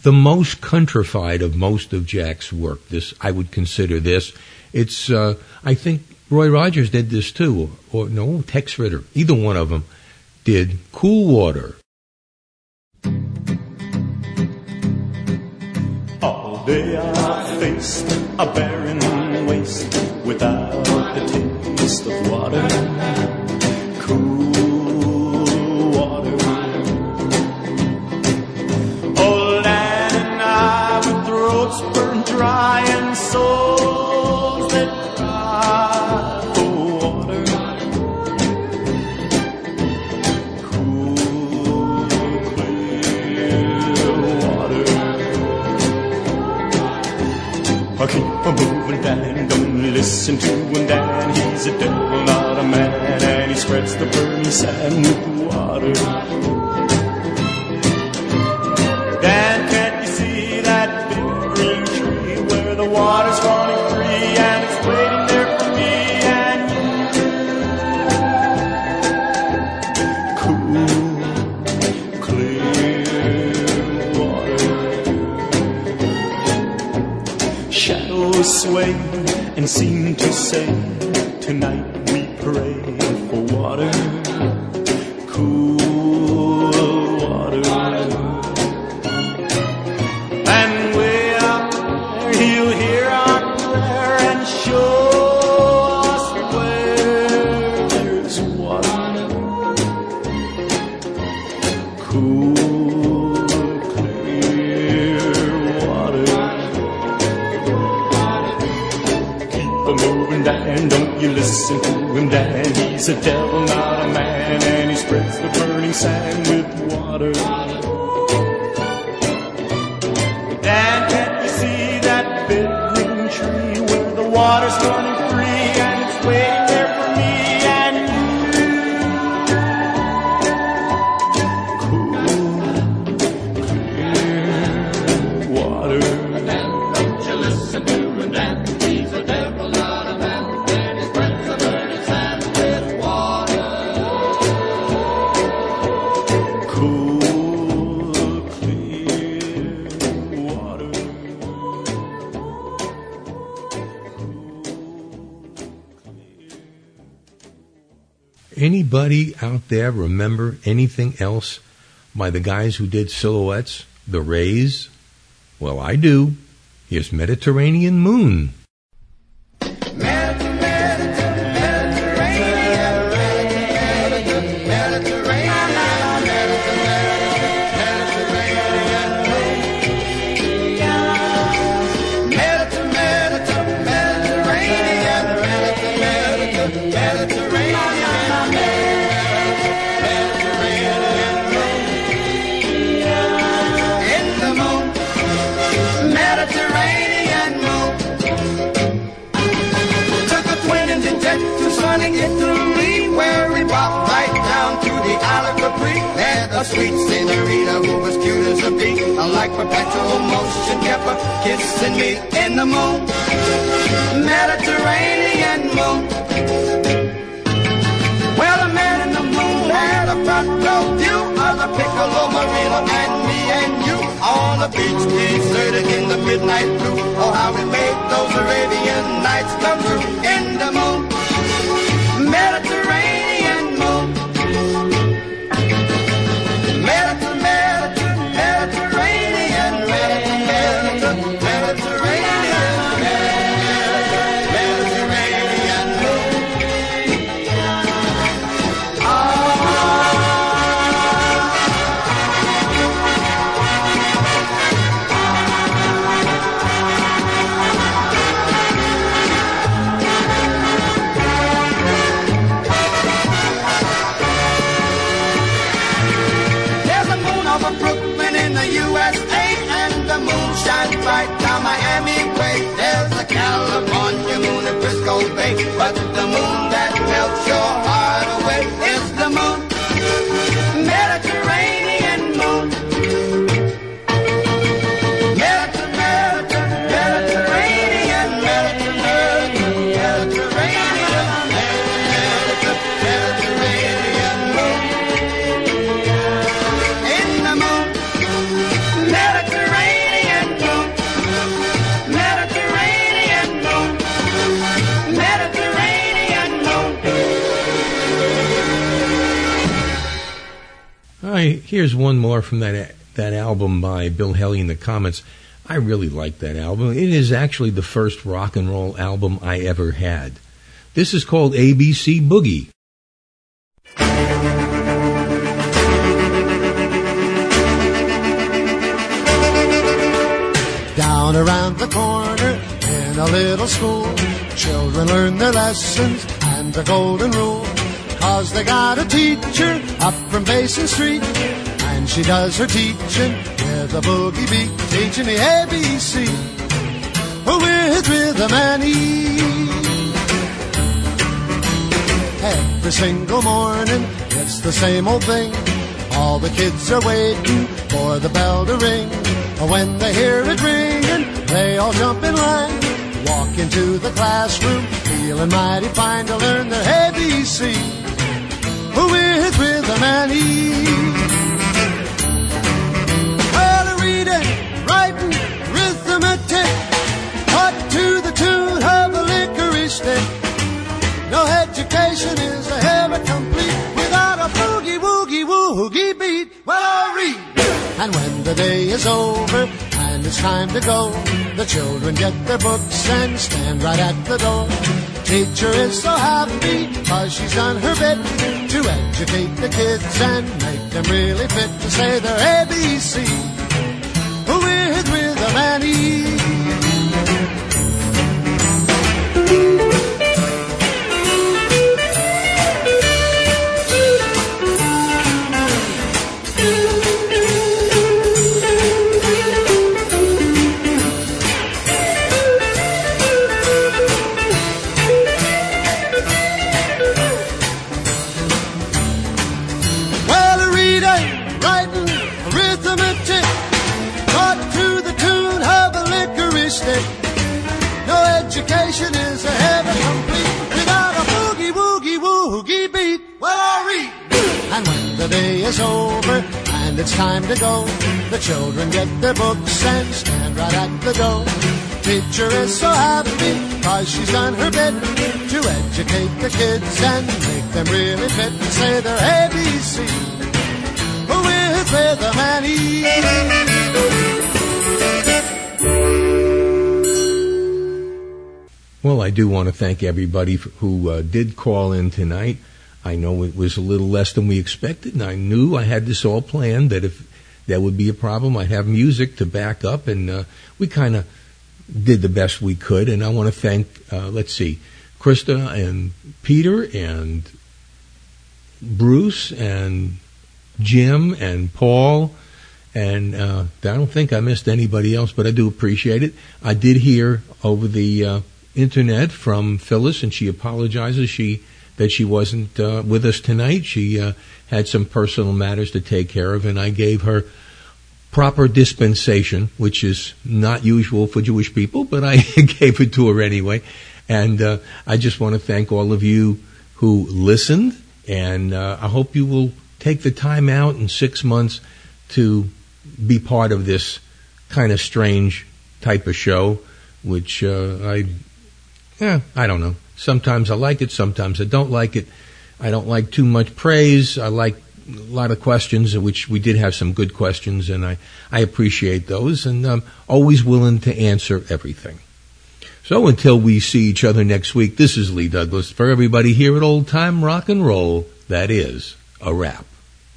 the most countrified of most of Jack's work. This I would consider this. It's uh, I think Roy Rogers did this too, or, no Tex Ritter. Either one of them did Cool Water. All day I faced a barren waste without a taste of water. Dry souls that cry for water. Cool, clear water. I keep on moving, Dan. Don't listen to him, Dan. He's a devil, not a man, and he spreads the burning sand with water. Sway and seem to say, Tonight He's a devil, not a man, and he spreads the burning sand with water. Dan, can't you see that big tree where the water's running Anybody out there remember anything else by the guys who did silhouettes? The Rays? Well, I do. Here's Mediterranean Moon. Perpetual motion, kept her kissing me in the moon, Mediterranean moon. Well, the man in the moon had a front row view of the Piccolo Marina and me and you on the beach, deserted in the midnight blue. Oh, how we made those Arabian nights come true in the moon, here's one more from that that album by Bill Haley in the Comets. I really like that album. It is actually the first rock and roll album I ever had. This is called ABC Boogie. Down around the corner in a little school, children learn their lessons and the golden rule. Cause they got a teacher up from Basin Street, and she does her teaching with a boogie beat, teaching the ABC with rhythm and ease. Every single morning, it's the same old thing. All the kids are waiting for the bell to ring. When they hear it ringing, they all jump in line. Walk into the classroom, feeling mighty fine to learn their ABC with rhythm and ease. Taught to the tune of a licorice stick. No education is a ever complete without a boogie woogie woogie beat. Well, I'll read. And when the day is over and it's time to go, the children get their books and stand right at the door. Teacher is so happy cause she's done her bit to educate the kids and make them really fit to say their ABC with rhythm and ease. And it's time to go. The children get their books and stand right at the door. Teacher is so happy cause she's done her bit to educate the kids and make them really fit say their ABC Who is with rhythm and Well, I do want to thank everybody who uh, did call in tonight. I know it was a little less than we expected, and I knew I had this all planned that if that would be a problem, I'd have music to back up, and uh, we kind of did the best we could. And I want to thank, uh, let's see, Krista and Peter and Bruce and Jim and Paul. And uh, I don't think I missed anybody else, but I do appreciate it. I did hear over the uh, internet from Phyllis, and she apologizes she that she wasn't uh, with us tonight. She uh, had some personal matters to take care of, and I gave her proper dispensation, which is not usual for Jewish people, but I [laughs] gave it to her anyway. And uh, I just want to thank all of you who listened, and uh, I hope you will take the time out in six months to be part of this kind of strange type of show, which uh, I, yeah, I don't know. Sometimes I like it, sometimes I don't like it. I don't like too much praise. I like a lot of questions, which we did have some good questions, and I, I appreciate those, and I'm always willing to answer everything. So until we see each other next week, this is Lee Douglas for everybody here at Old Time Rock and Roll. That is a wrap.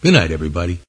Good night, everybody.